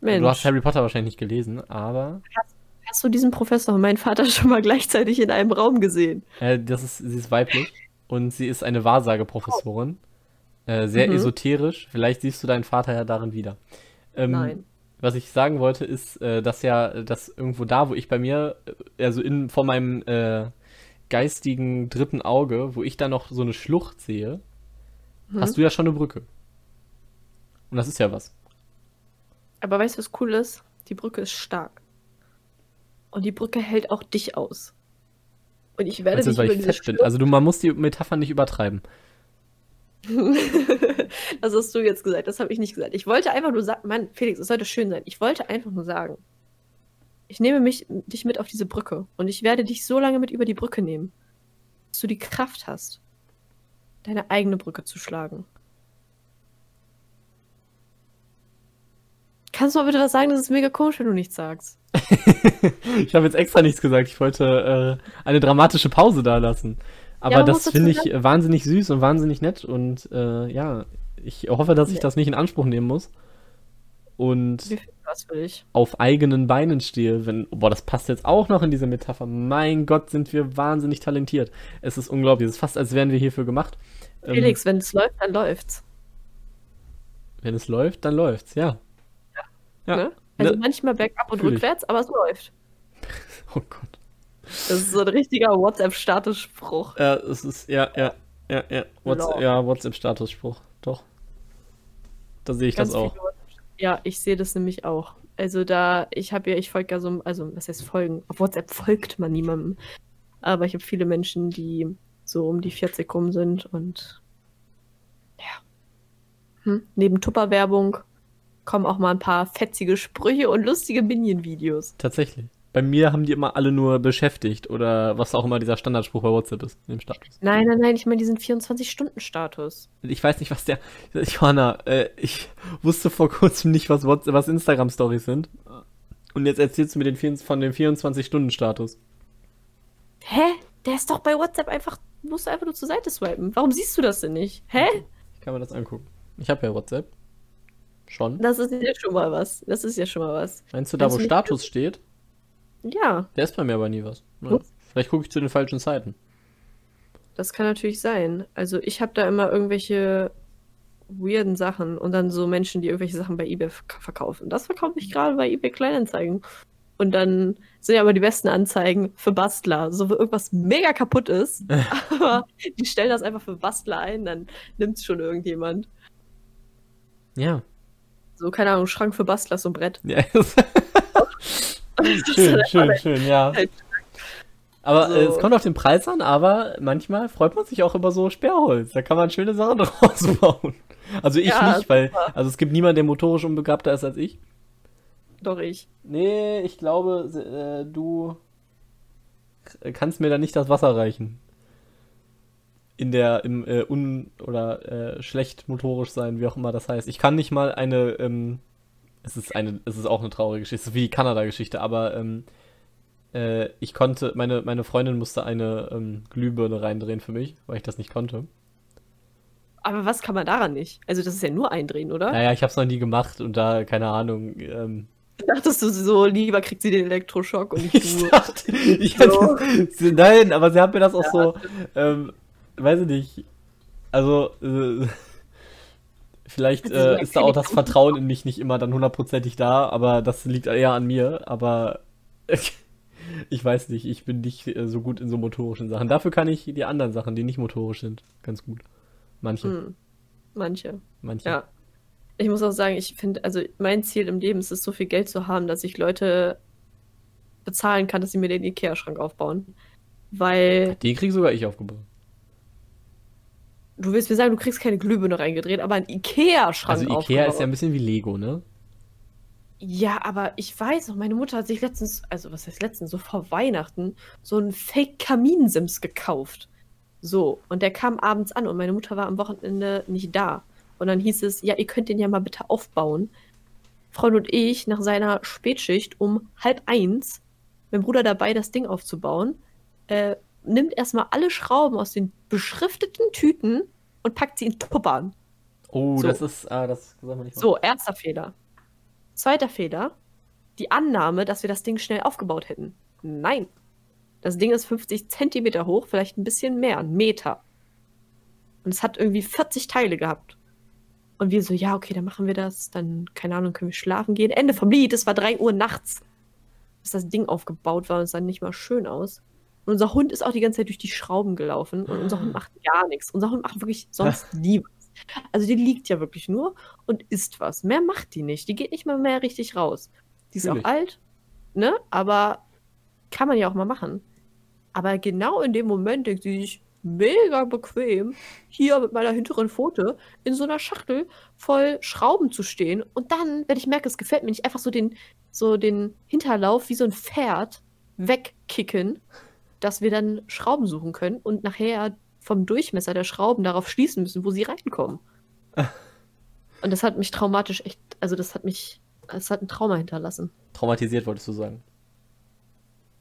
Mensch. Du hast Harry Potter wahrscheinlich nicht gelesen, aber Hast du diesen Professor und meinen Vater schon mal gleichzeitig in einem Raum gesehen? äh, das ist, sie ist weiblich und sie ist eine Wahrsageprofessorin. Äh, sehr Mhm. esoterisch. Vielleicht siehst du deinen Vater ja darin wieder. Ähm, Nein. Was ich sagen wollte, ist, äh, dass ja, dass irgendwo da, wo ich bei mir, äh, also in, vor meinem äh, geistigen dritten Auge, wo ich da noch so eine Schlucht sehe, Mhm. hast du ja schon eine Brücke. Und das ist ja was. Aber weißt du, was cool ist? Die Brücke ist stark. Und die Brücke hält auch dich aus. Und ich werde dich weil über ich fett bin. Also du, man muss die Metapher nicht übertreiben. das hast du jetzt gesagt, das habe ich nicht gesagt. Ich wollte einfach nur sagen, Mann, Felix, es sollte schön sein. Ich wollte einfach nur sagen, ich nehme mich, dich mit auf diese Brücke und ich werde dich so lange mit über die Brücke nehmen, dass du die Kraft hast, deine eigene Brücke zu schlagen. Kannst du mal bitte was sagen? Das ist mega komisch, wenn du nichts sagst. ich habe jetzt extra nichts gesagt. Ich wollte äh, eine dramatische Pause da lassen. Aber Ja, das finde ich äh, wahnsinnig süß und wahnsinnig nett. Und äh, ja, ich hoffe, dass ich Ja. das nicht in Anspruch nehmen muss. Und auf eigenen Beinen stehe. Wenn, boah, das passt jetzt auch noch in diese Metapher. Mein Gott, sind wir wahnsinnig talentiert. Es ist unglaublich. Es ist fast, als wären wir hierfür gemacht. Ähm, Felix, wenn es läuft, dann läuft's. wenn es läuft, dann läuft's, ja. Ja. Ne? Also Ne- manchmal bergab und Fühl ich. rückwärts, aber es läuft. Oh Gott. Das ist so ein richtiger WhatsApp-Statusspruch. Ja, es ist, ja, ja, ja, ja. WhatsApp, ja, WhatsApp-Statusspruch. Doch. Da sehe ich das auch. Ja, ich sehe das nämlich auch. Also da, ich habe ja, ich folge ja so, also was heißt folgen? Auf WhatsApp folgt man niemandem. Aber ich habe viele Menschen, die so um die 40 rum sind und ja. Hm? Neben Tupper-Werbung kommen auch mal ein paar fetzige Sprüche und lustige Minion-Videos. Tatsächlich. Bei mir haben die immer alle nur beschäftigt oder was auch immer dieser Standardspruch bei WhatsApp ist, im Status. Nein, nein, nein, ich meine diesen 24-Stunden-Status. Ich weiß nicht, was der. Johanna, äh, ich wusste vor kurzem nicht, was, WhatsApp, was Instagram-Stories sind. Und jetzt erzählst du mir den, von dem 24-Stunden-Status. Hä? Der ist doch bei WhatsApp einfach, musst du einfach nur zur Seite swipen. Warum siehst du das denn nicht? Hä? Ich kann mir das angucken. Ich habe ja WhatsApp. Schon. Das ist ja schon mal was. Das ist ja schon mal was. Meinst du da, Meinst wo Status steht? Ja, Der ist bei mir aber nie was. Naja. Vielleicht gucke ich zu den falschen Zeiten. das kann natürlich sein. Also ich habe da immer irgendwelche weirden Sachen und dann so Menschen, die irgendwelche Sachen bei eBay verk- verkaufen. Das verkaufe ich gerade bei eBay Kleinanzeigen. Und dann sind ja aber die besten Anzeigen für Bastler. So, wo irgendwas mega kaputt ist, aber die stellen das einfach für Bastler ein, dann nimmt es schon irgendjemand. Ja. So, keine Ahnung, Schrank für Bastler, so ein Brett. ja. Schön, schön, schön, ja. halt- Aber So. äh, es kommt auf den Preis an, aber manchmal freut man sich auch über so Sperrholz. Da kann man schöne Sachen draus bauen. Also ich Ja, nicht, weil super. also es gibt niemanden, der motorisch unbegabter ist als ich. Doch ich. Nee, ich glaube, äh, du kannst mir da nicht das Wasser reichen. In der, im äh, un- oder äh, schlecht motorisch sein, wie auch immer das heißt. Ich kann nicht mal eine, ähm, es ist eine, es ist auch eine traurige Geschichte, es wie die Kanada-Geschichte, aber ähm, äh, ich konnte, meine, meine Freundin musste eine ähm, Glühbirne reindrehen für mich, weil ich das nicht konnte. Aber was kann man daran nicht? Also, das ist ja nur eindrehen, oder? Naja, ich hab's noch nie gemacht und da, keine Ahnung, ähm, Dachtest du so, lieber kriegt sie den Elektroschock und Ich du. dachte, ich So. sie- nein, aber sie hat mir das auch Ja. so, ähm, weiß ich nicht, also, äh, vielleicht äh, ist da auch das? Vertrauen in mich nicht immer dann hundertprozentig da, aber das liegt eher an mir, aber ich weiß nicht, ich bin nicht äh, so gut in so motorischen Sachen. Dafür kann ich die anderen Sachen, die nicht motorisch sind, ganz gut. Manche, Hm. Manche. manche. Ja. Ich muss auch sagen, ich finde, also mein Ziel im Leben ist es, so viel Geld zu haben, dass ich Leute bezahlen kann, dass sie mir den Ikea-Schrank aufbauen. Weil Den krieg sogar ich aufgebaut. Du willst mir sagen, du kriegst keine Glühbirne reingedreht, aber ein Ikea-Schrank Also Ikea ist ja ein bisschen wie Lego, ne? Ja, aber ich weiß noch, meine Mutter hat sich letztens, also was heißt letztens, so vor Weihnachten, so einen Fake-Kaminsims gekauft. So, und der kam abends an und meine Mutter war am Wochenende nicht da. Und dann hieß es, ja, ihr könnt den ja mal bitte aufbauen. Freund und ich nach seiner Spätschicht um halb eins, mein Bruder dabei, das Ding aufzubauen, äh, nimmt erstmal alle Schrauben aus den beschrifteten Tüten und packt sie in Tuppern. Oh, So. das ist, ah, das sagen wir nicht mal. So, erster Fehler. Zweiter Fehler, die Annahme, dass wir das Ding schnell aufgebaut hätten. Nein. Das Ding ist 50 Zentimeter hoch, vielleicht ein bisschen mehr, ein Meter. Und es hat irgendwie 40 Teile gehabt. Und wir so, ja, okay, dann machen wir das. Dann, keine Ahnung, können wir schlafen gehen. Ende vom Lied, es war 3 Uhr nachts, bis das Ding aufgebaut war und es sah nicht mal schön aus. Und unser Hund ist auch die ganze Zeit durch die Schrauben gelaufen und unser Hund macht gar nichts. Unser Hund macht wirklich sonst nie was. Also die liegt ja wirklich nur und isst was. Mehr macht die nicht. Die geht nicht mal mehr richtig raus. Die ist Natürlich. auch alt, ne? Aber kann man ja auch mal machen. Aber genau in dem Moment denkt sie sich, mega bequem, hier mit meiner hinteren Pfote in so einer Schachtel voll Schrauben zu stehen. Und dann, wenn ich merke, es gefällt mir nicht, einfach so den, so den Hinterlauf wie so ein Pferd wegkicken, dass wir dann Schrauben suchen können und nachher vom Durchmesser der Schrauben darauf schließen müssen, wo sie reinkommen. Und das hat mich traumatisch echt, also das hat mich, es hat ein Trauma hinterlassen. Traumatisiert, wolltest du sagen.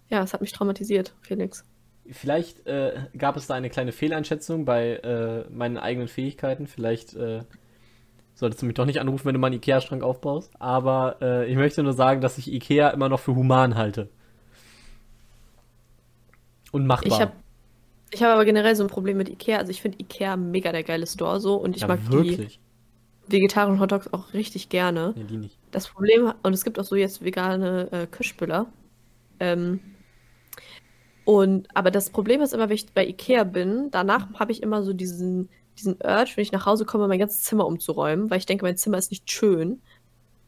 Ja, es hat mich traumatisiert, Felix. Vielleicht äh, gab es da eine kleine Fehleinschätzung bei äh, meinen eigenen Fähigkeiten. Vielleicht äh, solltest du mich doch nicht anrufen, wenn du mal einen Ikea-Schrank aufbaust. Aber äh, ich möchte nur sagen, dass ich Ikea immer noch für human halte. Und machbar. Ich habe ich hab aber generell so ein Problem mit Ikea. Also ich finde Ikea mega der geile Store so und ich ja, mag die wirklich. vegetarischen Hotdogs auch richtig gerne. Nee, die nicht. Das Problem, und es gibt auch so jetzt vegane äh, Kirschbüller. Ähm, und, aber das Problem ist immer, wenn ich bei Ikea bin, danach habe ich immer so diesen, diesen Urge, wenn ich nach Hause komme, mein ganzes Zimmer umzuräumen, weil ich denke, mein Zimmer ist nicht schön.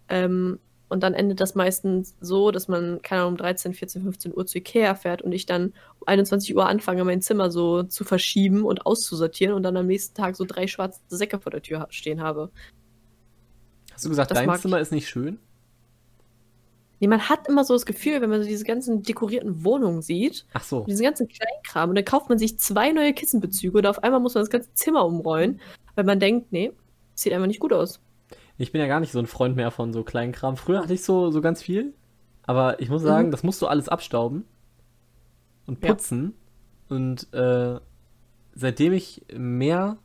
Ähm, und dann endet das meistens so, dass man, keine Ahnung, um 13, 14, 15 Uhr zu Ikea fährt und ich dann um 21 Uhr anfange, mein Zimmer so zu verschieben und auszusortieren und dann am nächsten Tag so drei schwarze Säcke vor der Tür stehen habe. Hast du gesagt, Das dein Zimmer ist nicht schön? Nee, man hat immer so das Gefühl, wenn man so diese ganzen dekorierten Wohnungen sieht, Ach so. diesen ganzen Kleinkram, und dann kauft man sich zwei neue Kissenbezüge und auf einmal muss man das ganze Zimmer umrollen, weil man denkt, nee, sieht einfach nicht gut aus. Ich bin ja gar nicht so ein Freund mehr von so kleinen Kram. Früher hatte ich so, so ganz viel. Aber ich muss sagen, Mhm. das musst du alles abstauben und Ja. putzen. Und äh, seitdem ich mehr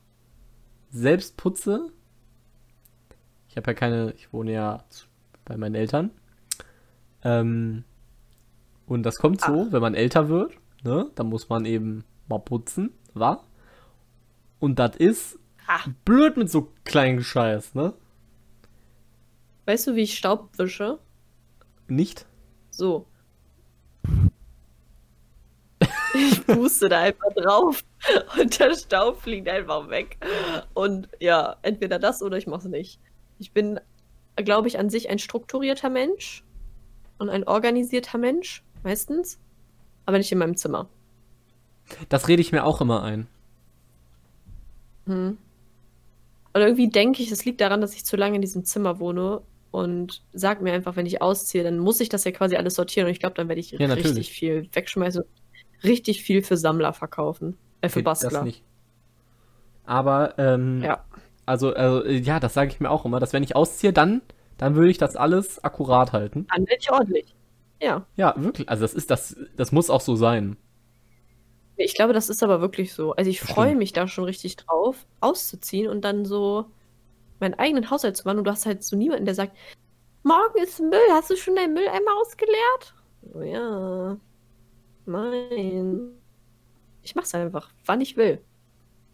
selbst putze, Ich habe ja keine, ich wohne ja bei meinen Eltern. Ähm, und das kommt so, wenn man älter wird, ne? Dann muss man eben mal putzen, wa? Und das ist blöd mit so kleinen Scheiß, ne? Weißt du, wie ich Staub wische? Nicht? So. Ich puste da einfach drauf und der Staub fliegt einfach weg. Und ja, entweder das oder ich mach's nicht. Ich bin, glaube ich, an sich ein strukturierter Mensch und ein organisierter Mensch, meistens. Aber nicht in meinem Zimmer. Das rede ich mir auch immer ein. Hm. Und irgendwie denke ich, es liegt daran, dass ich zu lange in diesem Zimmer wohne und sag mir einfach, wenn ich ausziehe, dann muss ich das ja quasi alles sortieren und ich glaube, dann werde ich Ja, natürlich. richtig viel wegschmeißen, richtig viel für Sammler verkaufen, äh, für Okay, Bastler. Das nicht. Aber, ähm, Ja. also, also, ja, das sage ich mir auch immer, dass wenn ich ausziehe, dann, dann würde ich das alles akkurat halten. Dann werde ich ordentlich. Ja. Ja, wirklich. Also das ist das, das muss auch so sein. Ich glaube, das ist aber wirklich so. Also ich freue mich da schon richtig drauf, auszuziehen und dann so meinen eigenen Haushalt zu machen. Und du hast halt so niemanden, der sagt, morgen ist Müll, hast du schon deinen Mülleimer ausgeleert? So, ja. Nein. Ich mach's einfach, wann ich will.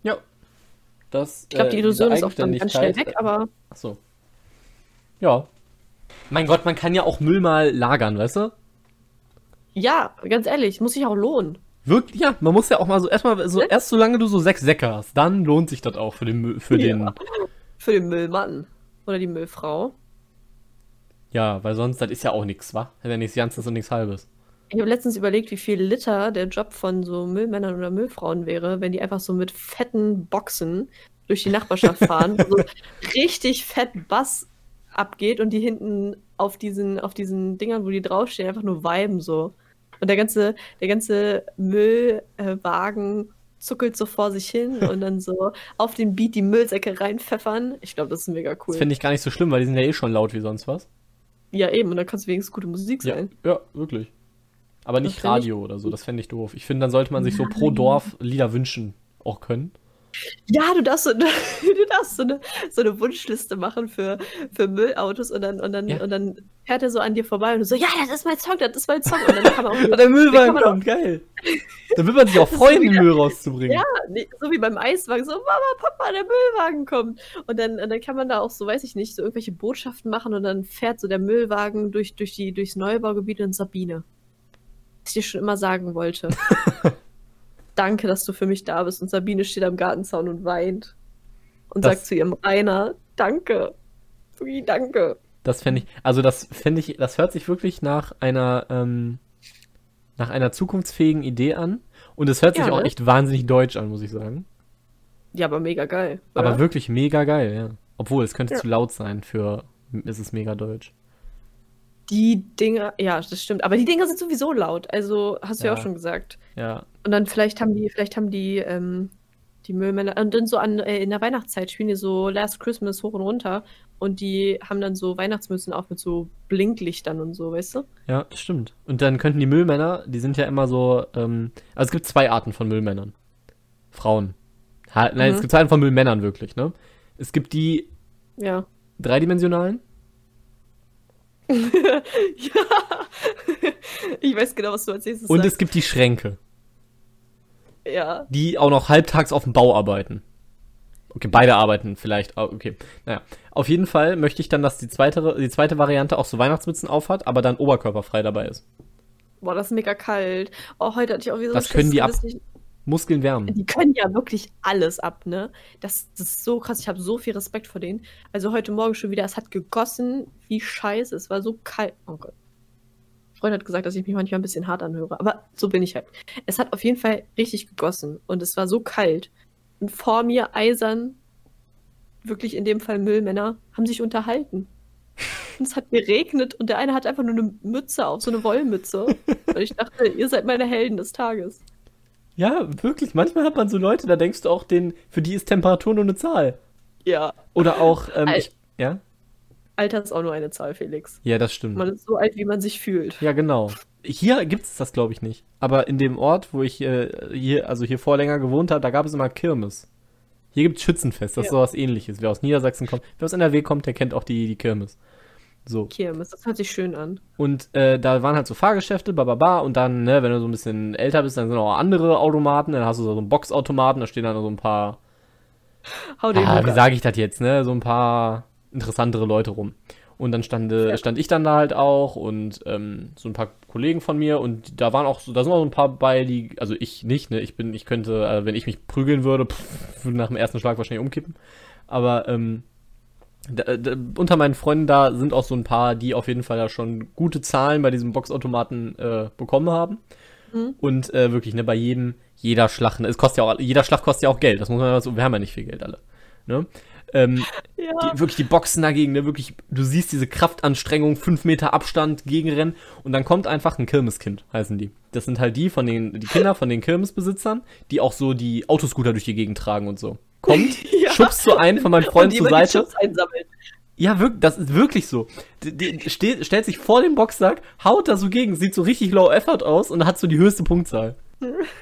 Ja. Das, Ich glaube, die Illusion diese ist auch dann ganz schnell weg, aber Ach so. Ja. Mein Gott, man kann ja auch Müll mal lagern, weißt du? ja, ganz ehrlich, muss sich auch lohnen. Wirklich, ja, man muss ja auch mal so erstmal so Ne? erst solange du so sechs Säcke hast, dann lohnt sich das auch für den Müll, für den Ja. Für den Müllmann. Oder die Müllfrau. ja, weil sonst das ist ja auch nichts, wa? Ist ja nichts Ganzes und nichts Halbes. Ich habe letztens überlegt, wie viel Liter der Job von so Müllmännern oder Müllfrauen wäre, wenn die einfach so mit fetten Boxen durch die Nachbarschaft fahren, wo so richtig fett Bass abgeht und die hinten auf diesen, auf diesen Dingern, wo die draufstehen, einfach nur viben so. Und der ganze, der ganze Müllwagen zuckelt so vor sich hin und dann so auf den Beat die Müllsäcke reinpfeffern. Ich glaube, das ist mega Das cool. finde ich gar nicht so schlimm, weil die sind ja eh schon laut wie sonst was. Ja, eben, und dann kannst du wenigstens gute Musik Ja, sein. ja, wirklich. Aber nicht Radio oder so, das fände ich doof. Ich finde, dann sollte man sich so pro Dorf Lieder wünschen auch können. Ja, du darfst so, du darfst so, eine, so eine Wunschliste machen für, für Müllautos und dann, und, dann, Ja. und dann fährt er so an dir vorbei und du so, ja, das ist mein Song, das ist mein Song. Und dann kann man auch Und der Müllwagen kommt, geil. Da will man sich auch freuen, den Müll rauszubringen. Ja, nee, so wie beim Eiswagen, so Mama, Papa, der Müllwagen kommt. Und dann, und dann kann man da auch so, weiß ich nicht, so irgendwelche Botschaften machen und dann fährt so der Müllwagen durch, durch die, durchs Neubaugebiet in Sabine. Was ich dir schon immer sagen wollte. Danke, dass du für mich da bist. Und Sabine steht am Gartenzaun und weint. Und Das- sagt zu ihrem Rainer, danke. Wirklich danke. Das fände ich, also das fände ich, das hört sich wirklich nach einer, ähm, nach einer zukunftsfähigen Idee an. Und es hört sich Ja, auch ne? echt wahnsinnig deutsch an, muss ich sagen. Ja, aber mega geil. Aber oder? wirklich mega geil, ja. Obwohl, es könnte Ja. zu laut sein für, ist es mega deutsch. Die Dinger, ja, das stimmt. Aber die Dinger sind sowieso laut. Also, hast du ja, Ja. auch schon gesagt. Ja, Und dann vielleicht haben die, vielleicht haben die, ähm, die Müllmänner, und dann so an, äh, in der Weihnachtszeit spielen die so Last Christmas hoch und runter und die haben dann so Weihnachtsmützen auf mit so Blinklichtern und so, weißt du? ja, stimmt. Und dann könnten die Müllmänner, die sind ja immer so, ähm, also es gibt zwei Arten von Müllmännern. Frauen. Ha, nein, Mhm. es gibt zwei Arten von Müllmännern wirklich, ne? Es gibt die Ja. dreidimensionalen ja. ich weiß genau, was du als nächstes und sagst. es gibt die Schränke, ja. die auch noch halbtags auf dem Bau arbeiten. Okay, beide arbeiten vielleicht. ah, Okay, naja. Auf jeden Fall möchte ich dann, dass die zweite, die zweite Variante auch so Weihnachtsmützen aufhat, aber dann oberkörperfrei dabei ist. Boah, das ist mega kalt. Oh, heute hatte ich auch wieder so Das können die ab. Gewissen. Muskeln wärmen. Die können ja wirklich alles ab, ne? Das, das ist so krass. Ich habe so viel Respekt vor denen. Also heute Morgen schon wieder, es hat gegossen. Wie scheiße. Es war so kalt. Oh Gott. Freund hat gesagt, dass ich mich manchmal ein bisschen hart anhöre. Aber so bin ich halt. Es hat auf jeden Fall richtig gegossen. Und es war so kalt. Und vor mir eisern, wirklich in dem Fall Müllmänner, haben sich unterhalten. Und es hat geregnet und der eine hat einfach nur eine Mütze auf, so eine Wollmütze. Und ich dachte, ihr seid meine Helden des Tages. Ja, wirklich. Manchmal hat man so Leute, da denkst du auch, den, für die ist Temperatur nur eine Zahl. Ja. Oder auch, ähm, Al- ich, ja? Alter ist auch nur eine Zahl, Felix. Ja, das stimmt. Man ist so alt, wie man sich fühlt. Ja, genau. Hier gibt es das, glaube ich, nicht. Aber in dem Ort, wo ich äh, hier, also hier vor länger gewohnt habe, da gab es immer Kirmes. Hier gibt es Schützenfest, das ja. ist sowas ähnliches. Wer aus Niedersachsen kommt, wer aus NRW kommt, der kennt auch die, die Kirmes. So. Kirmes, das hört sich schön an. Und äh, da waren halt so Fahrgeschäfte, bababa, und dann, ne, wenn du so ein bisschen älter bist, dann sind auch andere Automaten, dann hast du so einen Boxautomaten, da stehen dann so ein paar. Hau den ah, wie sage ich das jetzt, ne? So ein paar interessantere Leute rum. Und dann stand, ja. stand ich dann da halt auch und ähm, so ein paar Kollegen von mir und da waren auch so, da sind auch so ein paar bei, die, also ich nicht, ne? Ich bin, ich könnte, äh, wenn ich mich prügeln würde, pff, würde nach dem ersten Schlag wahrscheinlich umkippen. Aber ähm, da, da, unter meinen Freunden da sind auch so ein paar, die auf jeden Fall ja schon gute Zahlen bei diesem Boxautomaten äh, bekommen haben. Mhm. Und äh, wirklich, ne, bei jedem, jeder Schlag, ne, es kostet ja auch, jeder Schlag kostet ja auch Geld. Das muss man so, wir haben ja nicht viel Geld alle. Ne? Ähm, ja. die, wirklich die Boxen dagegen, ne, wirklich, du siehst diese Kraftanstrengung, fünf Meter Abstand gegenrennen und dann kommt einfach ein Kirmeskind, heißen die. Das sind halt die von den, die Kinder von den Kirmesbesitzern, die auch so die Autoscooter durch die Gegend tragen und so. Kommt, ja. schubst so einen von meinen Freunden zur Seite. Ja, wirklich, das ist wirklich so. Die, die steht, stellt sich vor den Boxsack, haut da so gegen, sieht so richtig low effort aus und hat so die höchste Punktzahl.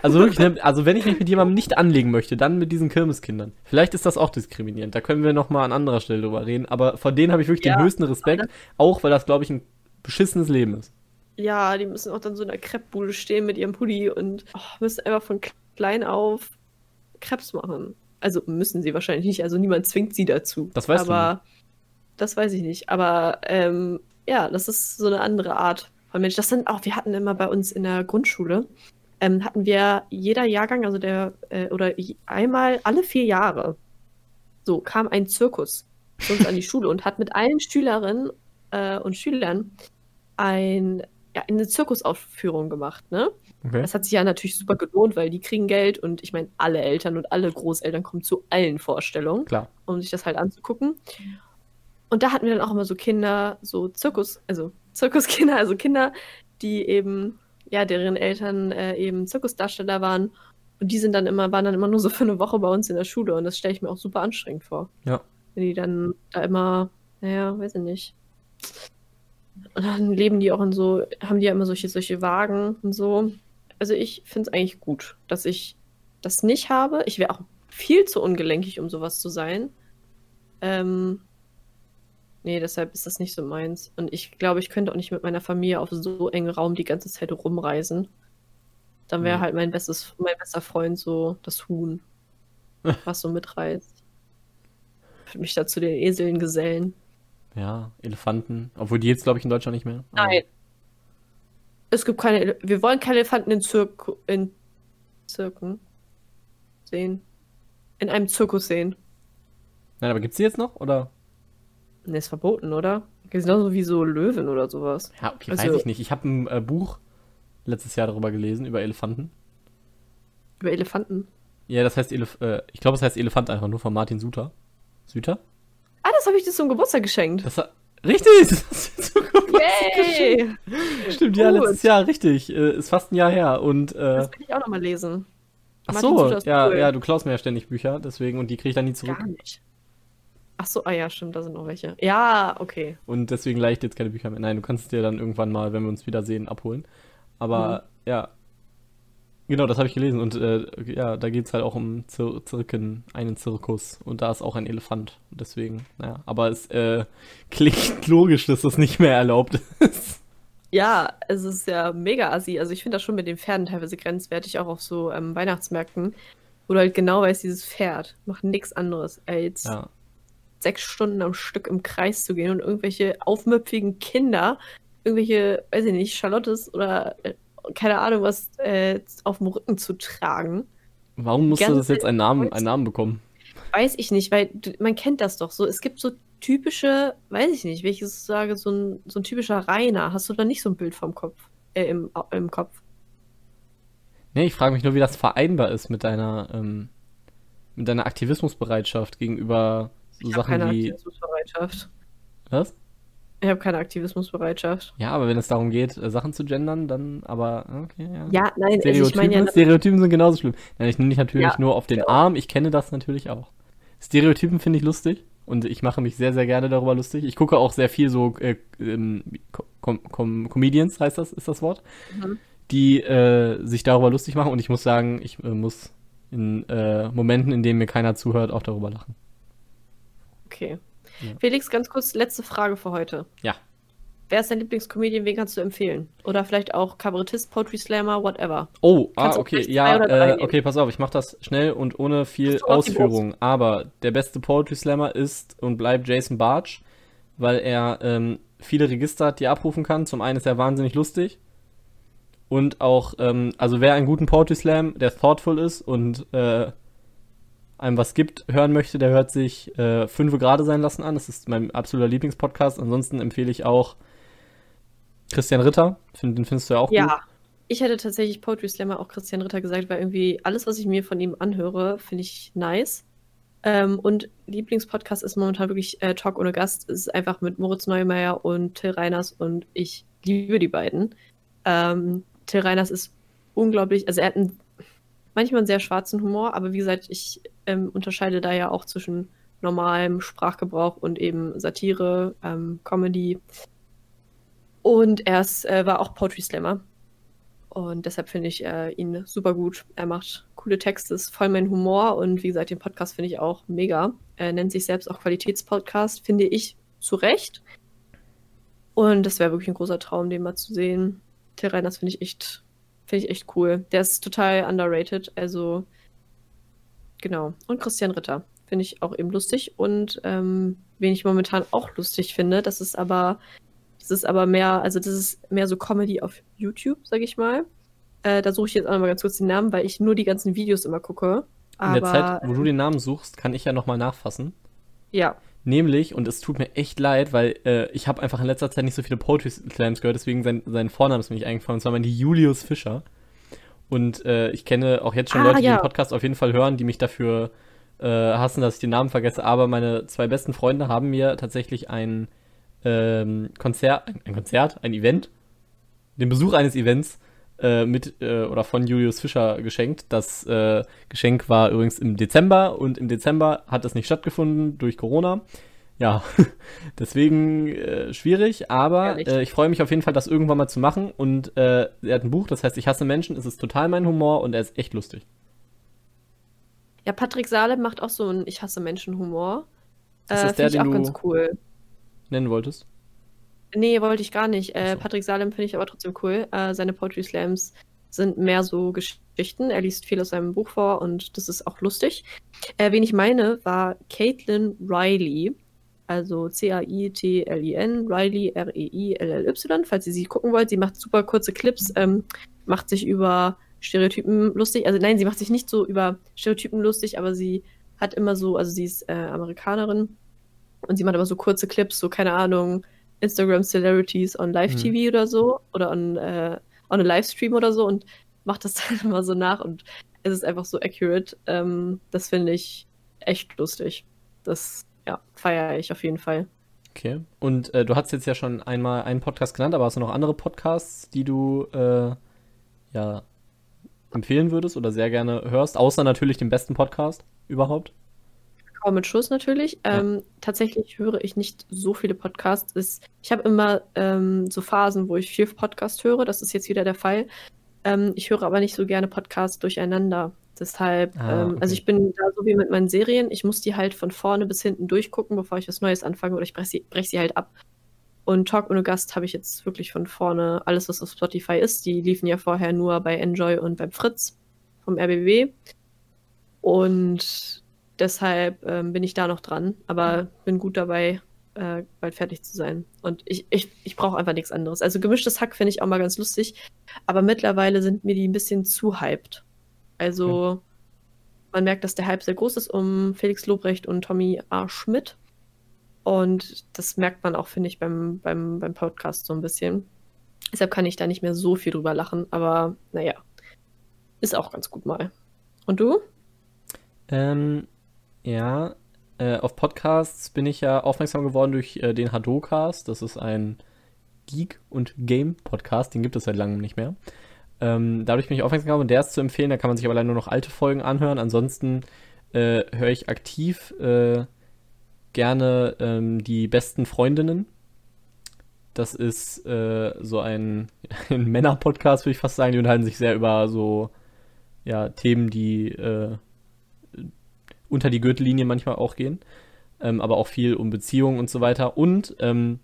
Also wirklich, ne, also wenn ich mich mit jemandem nicht anlegen möchte, dann mit diesen Kirmeskindern. Vielleicht ist das auch diskriminierend. Da können wir noch mal an anderer Stelle drüber reden. Aber vor denen habe ich wirklich ja, den höchsten Respekt, auch weil das, glaube ich, ein beschissenes Leben ist. Ja, die müssen auch dann so in der Kreppbude stehen mit ihrem Pulli und oh, müssen einfach von klein auf Krebs machen. Also müssen sie wahrscheinlich nicht, also niemand zwingt sie dazu. Das weißt Aber, du. Nicht. Das weiß ich nicht. Aber ähm, ja, das ist so eine andere Art von Mensch. Das sind auch, wir hatten immer bei uns in der Grundschule, ähm, hatten wir jeder Jahrgang, also der, äh, oder einmal alle vier Jahre, so kam ein Zirkus zu uns an die Schule und hat mit allen Schülerinnen äh, und Schülern ein, ja, eine Zirkusaufführung gemacht, ne? Okay. Das hat sich ja natürlich super gelohnt, weil die kriegen Geld und ich meine, alle Eltern und alle Großeltern kommen zu allen Vorstellungen, Klar. um sich das halt anzugucken. Und da hatten wir dann auch immer so Kinder, so Zirkus, also Zirkuskinder, also Kinder, die eben ja, deren Eltern äh, eben Zirkusdarsteller waren. Und die sind dann immer, waren dann immer nur so für eine Woche bei uns in der Schule und das stelle ich mir auch super anstrengend vor. Ja. Wenn die dann da immer, naja, weiß ich nicht. Und dann leben die auch in so, haben die ja immer solche, solche Wagen und so. Also ich finde es eigentlich gut, dass ich das nicht habe. Ich wäre auch viel zu ungelenkig, um sowas zu sein. Ähm, Nee, deshalb ist das nicht so meins. Und ich glaube, ich könnte auch nicht mit meiner Familie auf so engen Raum die ganze Zeit rumreisen. Dann wäre mhm. halt mein bestes, mein bester Freund so das Huhn, was so mitreißt. Ich würde mich da zu den Eseln gesellen. Ja, Elefanten. Obwohl die jetzt, glaube ich, in Deutschland nicht mehr. Nein. Es gibt keine. Wir wollen keine Elefanten in, Zirk in Zirken sehen. In einem Zirkus sehen. Nein, aber gibt es die jetzt noch? Oder? Ne, ist verboten, oder? Genauso wie so Löwen oder sowas. Ja, okay, also, weiß ich nicht. Ich habe ein äh, Buch letztes Jahr darüber gelesen, über Elefanten. Über Elefanten? Ja, das heißt, Elef äh, ich glaube, es heißt Elefant einfach nur von Martin Suter. Suter? Ah, das habe ich dir zum Geburtstag geschenkt. Das richtig, das Yay. Stimmt, Gut. ja, letztes Jahr, richtig. Äh, ist fast ein Jahr her. Und, äh, das will ich auch nochmal lesen. Ach so, ja, cool. ja, du klaust mir ja ständig Bücher, deswegen, und die kriege ich dann nie zurück. Gar nicht. Ach so, ah ja, stimmt, da sind noch welche. Ja, okay. Und deswegen leicht jetzt keine Bücher mehr. Nein, du kannst es dir dann irgendwann mal, wenn wir uns wiedersehen, abholen. Aber mhm. ja, genau, das habe ich gelesen. Und äh, ja, da geht es halt auch um Zir Zirken, einen Zirkus. Und da ist auch ein Elefant. Deswegen, naja, aber es äh, klingt logisch, dass das nicht mehr erlaubt ist. Ja, es ist ja mega assi. Also ich finde das schon mit den Pferden teilweise grenzwertig, auch auf so ähm, Weihnachtsmärkten, wo du halt genau weißt, dieses Pferd macht nichts anderes als ja sechs Stunden am Stück im Kreis zu gehen und irgendwelche aufmüpfigen Kinder, irgendwelche, weiß ich nicht, Charlottes oder äh, keine Ahnung was, äh, auf dem Rücken zu tragen. Warum musste das jetzt einen Namen, einen Namen bekommen? Weiß ich nicht, weil man kennt das doch so. Es gibt so typische, weiß ich nicht, welches sage, so ein, so ein typischer Rainer. Hast du da nicht so ein Bild vom Kopf, äh, im, im Kopf? Nee, ich frage mich nur, wie das vereinbar ist mit deiner, ähm, mit deiner Aktivismusbereitschaft gegenüber so ich Sachen keine wie. Aktivismusbereitschaft. Was? Ich habe keine Aktivismusbereitschaft. Ja, aber wenn es darum geht, äh, Sachen zu gendern, dann aber, okay, ja. Ja, nein, Stereotypen, also ich meine ja, Stereotypen sind genauso schlimm. Nein, ich nehme dich natürlich ja, nur auf den ja. Arm, ich kenne das natürlich auch. Stereotypen finde ich lustig und ich mache mich sehr, sehr gerne darüber lustig. Ich gucke auch sehr viel so äh, ähm, Com Com Comedians, heißt das, ist das Wort, mhm. die äh, sich darüber lustig machen und ich muss sagen, ich äh, muss in äh, Momenten, in denen mir keiner zuhört, auch darüber lachen. Okay. Ja. Felix, ganz kurz, letzte Frage für heute. Ja. Wer ist dein Lieblingscomedian? Wen kannst du empfehlen? Oder vielleicht auch Kabarettist, Poetry Slammer, whatever. Oh, ah, okay, ja, äh, okay, pass auf, ich mach das schnell und ohne viel Ausführung. Aber der beste Poetry Slammer ist und bleibt Jason Bartsch, weil er ähm, viele Register hat, die er abrufen kann. Zum einen ist er wahnsinnig lustig. Und auch, ähm, also wer einen guten Poetry Slam, der thoughtful ist und äh, einem was gibt, hören möchte, der hört sich äh, Fünfe gerade sein lassen an. Das ist mein absoluter Lieblingspodcast. Ansonsten empfehle ich auch Christian Ritter. Find, den findest du ja auch ja. gut. Ja, ich hätte tatsächlich Poetry Slammer auch Christian Ritter gesagt, weil irgendwie alles, was ich mir von ihm anhöre, finde ich nice. Ähm, und Lieblingspodcast ist momentan wirklich äh, Talk ohne Gast. Es ist einfach mit Moritz Neumeier und Till Reiners und ich liebe die beiden. Ähm, Till Reiners ist unglaublich, also er hat einen, manchmal einen sehr schwarzen Humor, aber wie gesagt, ich ähm, unterscheide da ja auch zwischen normalem Sprachgebrauch und eben Satire, ähm, Comedy. Und er ist, äh, war auch Poetry Slammer. Und deshalb finde ich äh, ihn super gut. Er macht coole Texte, ist voll mein Humor und wie gesagt, den Podcast finde ich auch mega. Er nennt sich selbst auch Qualitätspodcast, finde ich zu Recht. Und das wäre wirklich ein großer Traum, den mal zu sehen. Till Reiners finde ich echt, finde ich echt cool. Der ist total underrated, also genau. Und Christian Ritter finde ich auch eben lustig und ähm, wen ich momentan auch lustig finde, das ist aber das ist aber mehr, also das ist mehr so Comedy auf YouTube, sag ich mal. Äh, da suche ich jetzt auch noch mal ganz kurz den Namen, weil ich nur die ganzen Videos immer gucke. Aber, In der Zeit, wo du den Namen suchst, kann ich ja noch mal nachfassen. Ja. Nämlich, und es tut mir echt leid, weil äh, ich habe einfach in letzter Zeit nicht so viele Poetry Slams gehört, deswegen sein, sein Vorname ist mir nicht eingefallen, und zwar mein Julius Fischer. Und äh, ich kenne auch jetzt schon ah, Leute, die ja. den Podcast auf jeden Fall hören, die mich dafür äh, hassen, dass ich den Namen vergesse. Aber meine zwei besten Freunde haben mir tatsächlich ein ähm, Konzert, ein Konzert, ein Event, den Besuch eines Events äh, mit äh, oder von Julius Fischer geschenkt. Das äh, Geschenk war übrigens im Dezember und im Dezember hat es nicht stattgefunden durch Corona. Ja, deswegen äh, schwierig, aber äh, ich freue mich auf jeden Fall, das irgendwann mal zu machen. Und äh, er hat ein Buch, das heißt, ich hasse Menschen, es ist total mein Humor und er ist echt lustig. Ja, Patrick Salem macht auch so einen Ich hasse Menschen Humor. Das ist der, den auch ganz cool nennen wolltest? Nee, wollte ich gar nicht. Äh, Patrick Salem finde ich aber trotzdem cool. Äh, seine Poetry Slams sind mehr so Geschichten. Er liest viel aus seinem Buch vor und das ist auch lustig. Äh, wen ich meine, war Caitlin Riley. Also C-A-I-T-L-I-N, Riley, R-E-I-L-L-Y, falls ihr sie gucken wollt. Sie macht super kurze Clips, ähm, macht sich über Stereotypen lustig. Also nein, sie macht sich nicht so über Stereotypen lustig, aber sie hat immer so, also sie ist äh, Amerikanerin und sie macht aber so kurze Clips, so keine Ahnung, Instagram Celebrities on Live-TV mhm. oder so oder on, äh, on a Livestream oder so und macht das dann immer so nach und es ist einfach so accurate. Ähm, das finde ich echt lustig. Das, ja, feiere ich auf jeden Fall. Okay. Und äh, du hast jetzt ja schon einmal einen Podcast genannt, aber hast du noch andere Podcasts, die du äh, ja empfehlen würdest oder sehr gerne hörst, außer natürlich den besten Podcast überhaupt? Kakao mit Schuss natürlich. Ja. Ähm, tatsächlich höre ich nicht so viele Podcasts. Ist, ich habe immer ähm, so Phasen, wo ich viel Podcast höre. Das ist jetzt wieder der Fall. Ähm, ich höre aber nicht so gerne Podcasts durcheinander. Deshalb, ah, ähm, okay. also ich bin da so wie mit meinen Serien. Ich muss die halt von vorne bis hinten durchgucken, bevor ich was Neues anfange oder ich breche sie, brech sie halt ab. Und Talk ohne Gast habe ich jetzt wirklich von vorne alles, was auf Spotify ist. Die liefen ja vorher nur bei Enjoy und beim Fritz vom RBB. Und Deshalb ähm, bin ich da noch dran, aber bin gut dabei, äh, bald fertig zu sein. Und ich, ich, ich brauche einfach nichts anderes. Also gemischtes Hack finde ich auch mal ganz lustig, aber mittlerweile sind mir die ein bisschen zu hyped. Also okay. man merkt, dass der Hype sehr groß ist um Felix Lobrecht und Tommy A. Schmidt. Und das merkt man auch, finde ich, beim, beim, beim Podcast so ein bisschen. Deshalb kann ich da nicht mehr so viel drüber lachen, aber naja, ist auch ganz gut mal. Und du? Ähm, ja, äh, auf Podcasts bin ich ja aufmerksam geworden durch äh, den Hadocast. Das ist ein Geek- und Game-Podcast, den gibt es seit langem nicht mehr. Ähm, dadurch bin ich aufmerksam geworden und der ist zu empfehlen, da kann man sich aber leider nur noch alte Folgen anhören. Ansonsten äh, höre ich aktiv äh, gerne ähm, die besten Freundinnen. Das ist äh, so ein, ein Männer-Podcast, würde ich fast sagen. Die unterhalten sich sehr über so ja, Themen, die äh, unter die Gürtellinie manchmal auch gehen, ähm, aber auch viel um Beziehungen und so weiter. Und ähm,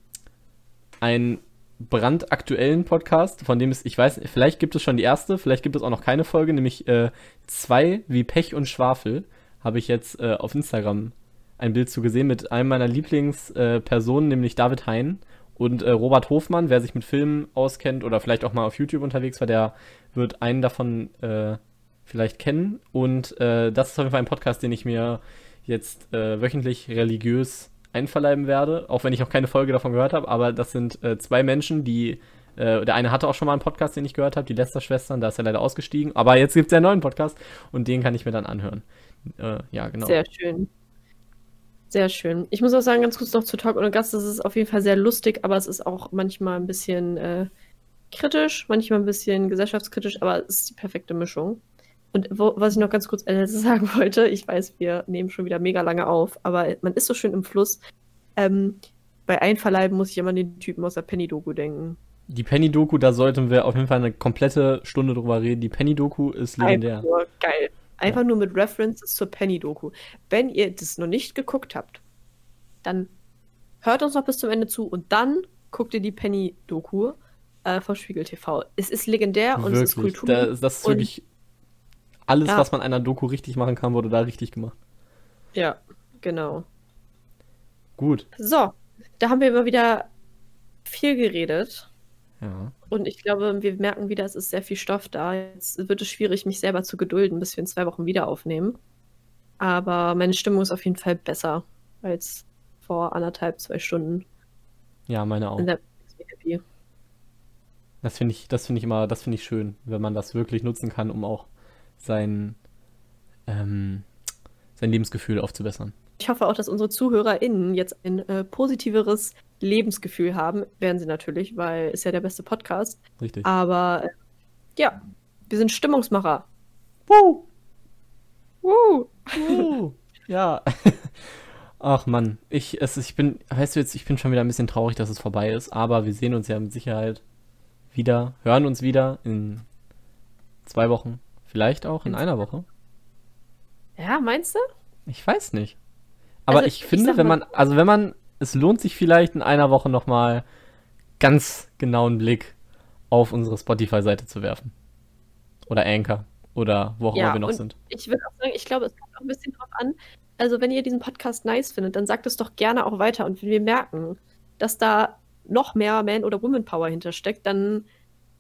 ein brandaktuellen Podcast, von dem es, ich weiß, vielleicht gibt es schon die erste, vielleicht gibt es auch noch keine Folge, nämlich äh, zwei wie Pech und Schwafel, habe ich jetzt äh, auf Instagram ein Bild zu gesehen mit einem meiner Lieblingspersonen, nämlich David Hein und äh, Robert Hofmann, wer sich mit Filmen auskennt oder vielleicht auch mal auf YouTube unterwegs war, der wird einen davon äh, vielleicht kennen. Und äh, das ist auf jeden Fall ein Podcast, den ich mir jetzt äh, wöchentlich religiös einverleiben werde, auch wenn ich noch keine Folge davon gehört habe. Aber das sind äh, zwei Menschen, die äh, der eine hatte auch schon mal einen Podcast, den ich gehört habe, die Lester-Schwestern, da ist er leider ausgestiegen. Aber jetzt gibt es ja einen neuen Podcast und den kann ich mir dann anhören. Äh, ja, genau. Sehr schön. Sehr schön. Ich muss auch sagen, ganz kurz noch zu Talk ohne Gast, das ist auf jeden Fall sehr lustig, aber es ist auch manchmal ein bisschen äh, kritisch, manchmal ein bisschen gesellschaftskritisch, aber es ist die perfekte Mischung. Und wo, was ich noch ganz kurz äh, sagen wollte, ich weiß, wir nehmen schon wieder mega lange auf, aber man ist so schön im Fluss. Ähm, bei Einverleiben muss ich immer an den Typen aus der Penny-Doku denken. Die Penny-Doku, da sollten wir auf jeden Fall eine komplette Stunde drüber reden. Die Penny-Doku ist legendär. Einfach nur geil. Einfach ja. nur mit References zur Penny-Doku. Wenn ihr das noch nicht geguckt habt, dann hört uns noch bis zum Ende zu und dann guckt ihr die Penny-Doku äh, von Spiegel TV. Es ist legendär und wirklich? es ist Kultur. Da, das ist wirklich alles, ja. was man einer Doku richtig machen kann, wurde da richtig gemacht. Ja, genau. Gut. So, da haben wir immer wieder viel geredet. Ja. Und ich glaube, wir merken wieder, es ist sehr viel Stoff da. Jetzt wird es schwierig, mich selber zu gedulden, bis wir in zwei Wochen wieder aufnehmen. Aber meine Stimmung ist auf jeden Fall besser als vor anderthalb, zwei Stunden. Ja, meine auch. Das finde ich, das finde ich immer, das finde ich schön, wenn man das wirklich nutzen kann, um auch sein, ähm, sein Lebensgefühl aufzubessern. Ich hoffe auch, dass unsere ZuhörerInnen jetzt ein äh, positiveres Lebensgefühl haben. Werden sie natürlich, weil ist ja der beste Podcast. Richtig. Aber äh, ja, wir sind Stimmungsmacher. Woo! Woo! Woo! ja. Ach Mann, ich, es, ich bin, weißt du jetzt, ich bin schon wieder ein bisschen traurig, dass es vorbei ist, aber wir sehen uns ja mit Sicherheit wieder, hören uns wieder in zwei Wochen. Vielleicht auch in einer Woche. Ja, meinst du? Ich weiß nicht. Aber also, ich finde, ich wenn man, also wenn man, es lohnt sich vielleicht in einer Woche nochmal ganz genauen Blick auf unsere Spotify-Seite zu werfen. Oder Anchor. Oder wo auch ja, immer wir noch sind. Ich würde auch sagen, ich glaube, es kommt auch ein bisschen drauf an. Also, wenn ihr diesen Podcast nice findet, dann sagt es doch gerne auch weiter. Und wenn wir merken, dass da noch mehr Man- oder Woman-Power hintersteckt, dann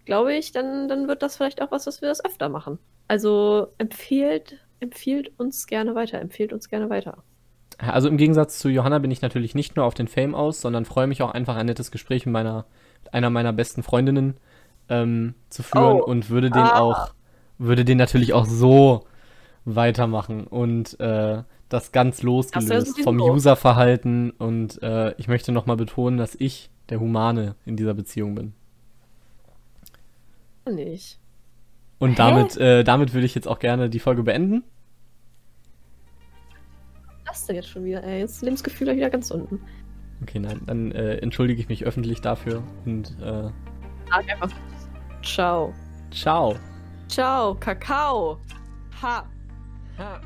glaube ich, dann, dann wird das vielleicht auch was, was wir das öfter machen. Also empfehlt, empfiehlt uns gerne weiter, empfehlt uns gerne weiter. Also im Gegensatz zu Johanna bin ich natürlich nicht nur auf den Fame aus, sondern freue mich auch einfach ein nettes Gespräch mit meiner, mit einer meiner besten Freundinnen ähm, zu führen oh. und würde den ah. auch, würde den natürlich auch so weitermachen und äh, das ganz losgelöst vom Userverhalten und äh, ich möchte nochmal betonen, dass ich der Humane in dieser Beziehung bin. Nicht. Und damit, äh, damit würde ich jetzt auch gerne die Folge beenden. Was ist denn jetzt schon wieder? Ey, jetzt ist Lebensgefühl wieder ganz unten. Okay, nein, dann äh, entschuldige ich mich öffentlich dafür und äh, Sag einfach Ciao. Ciao. Ciao, Kakao. Ha. Ha.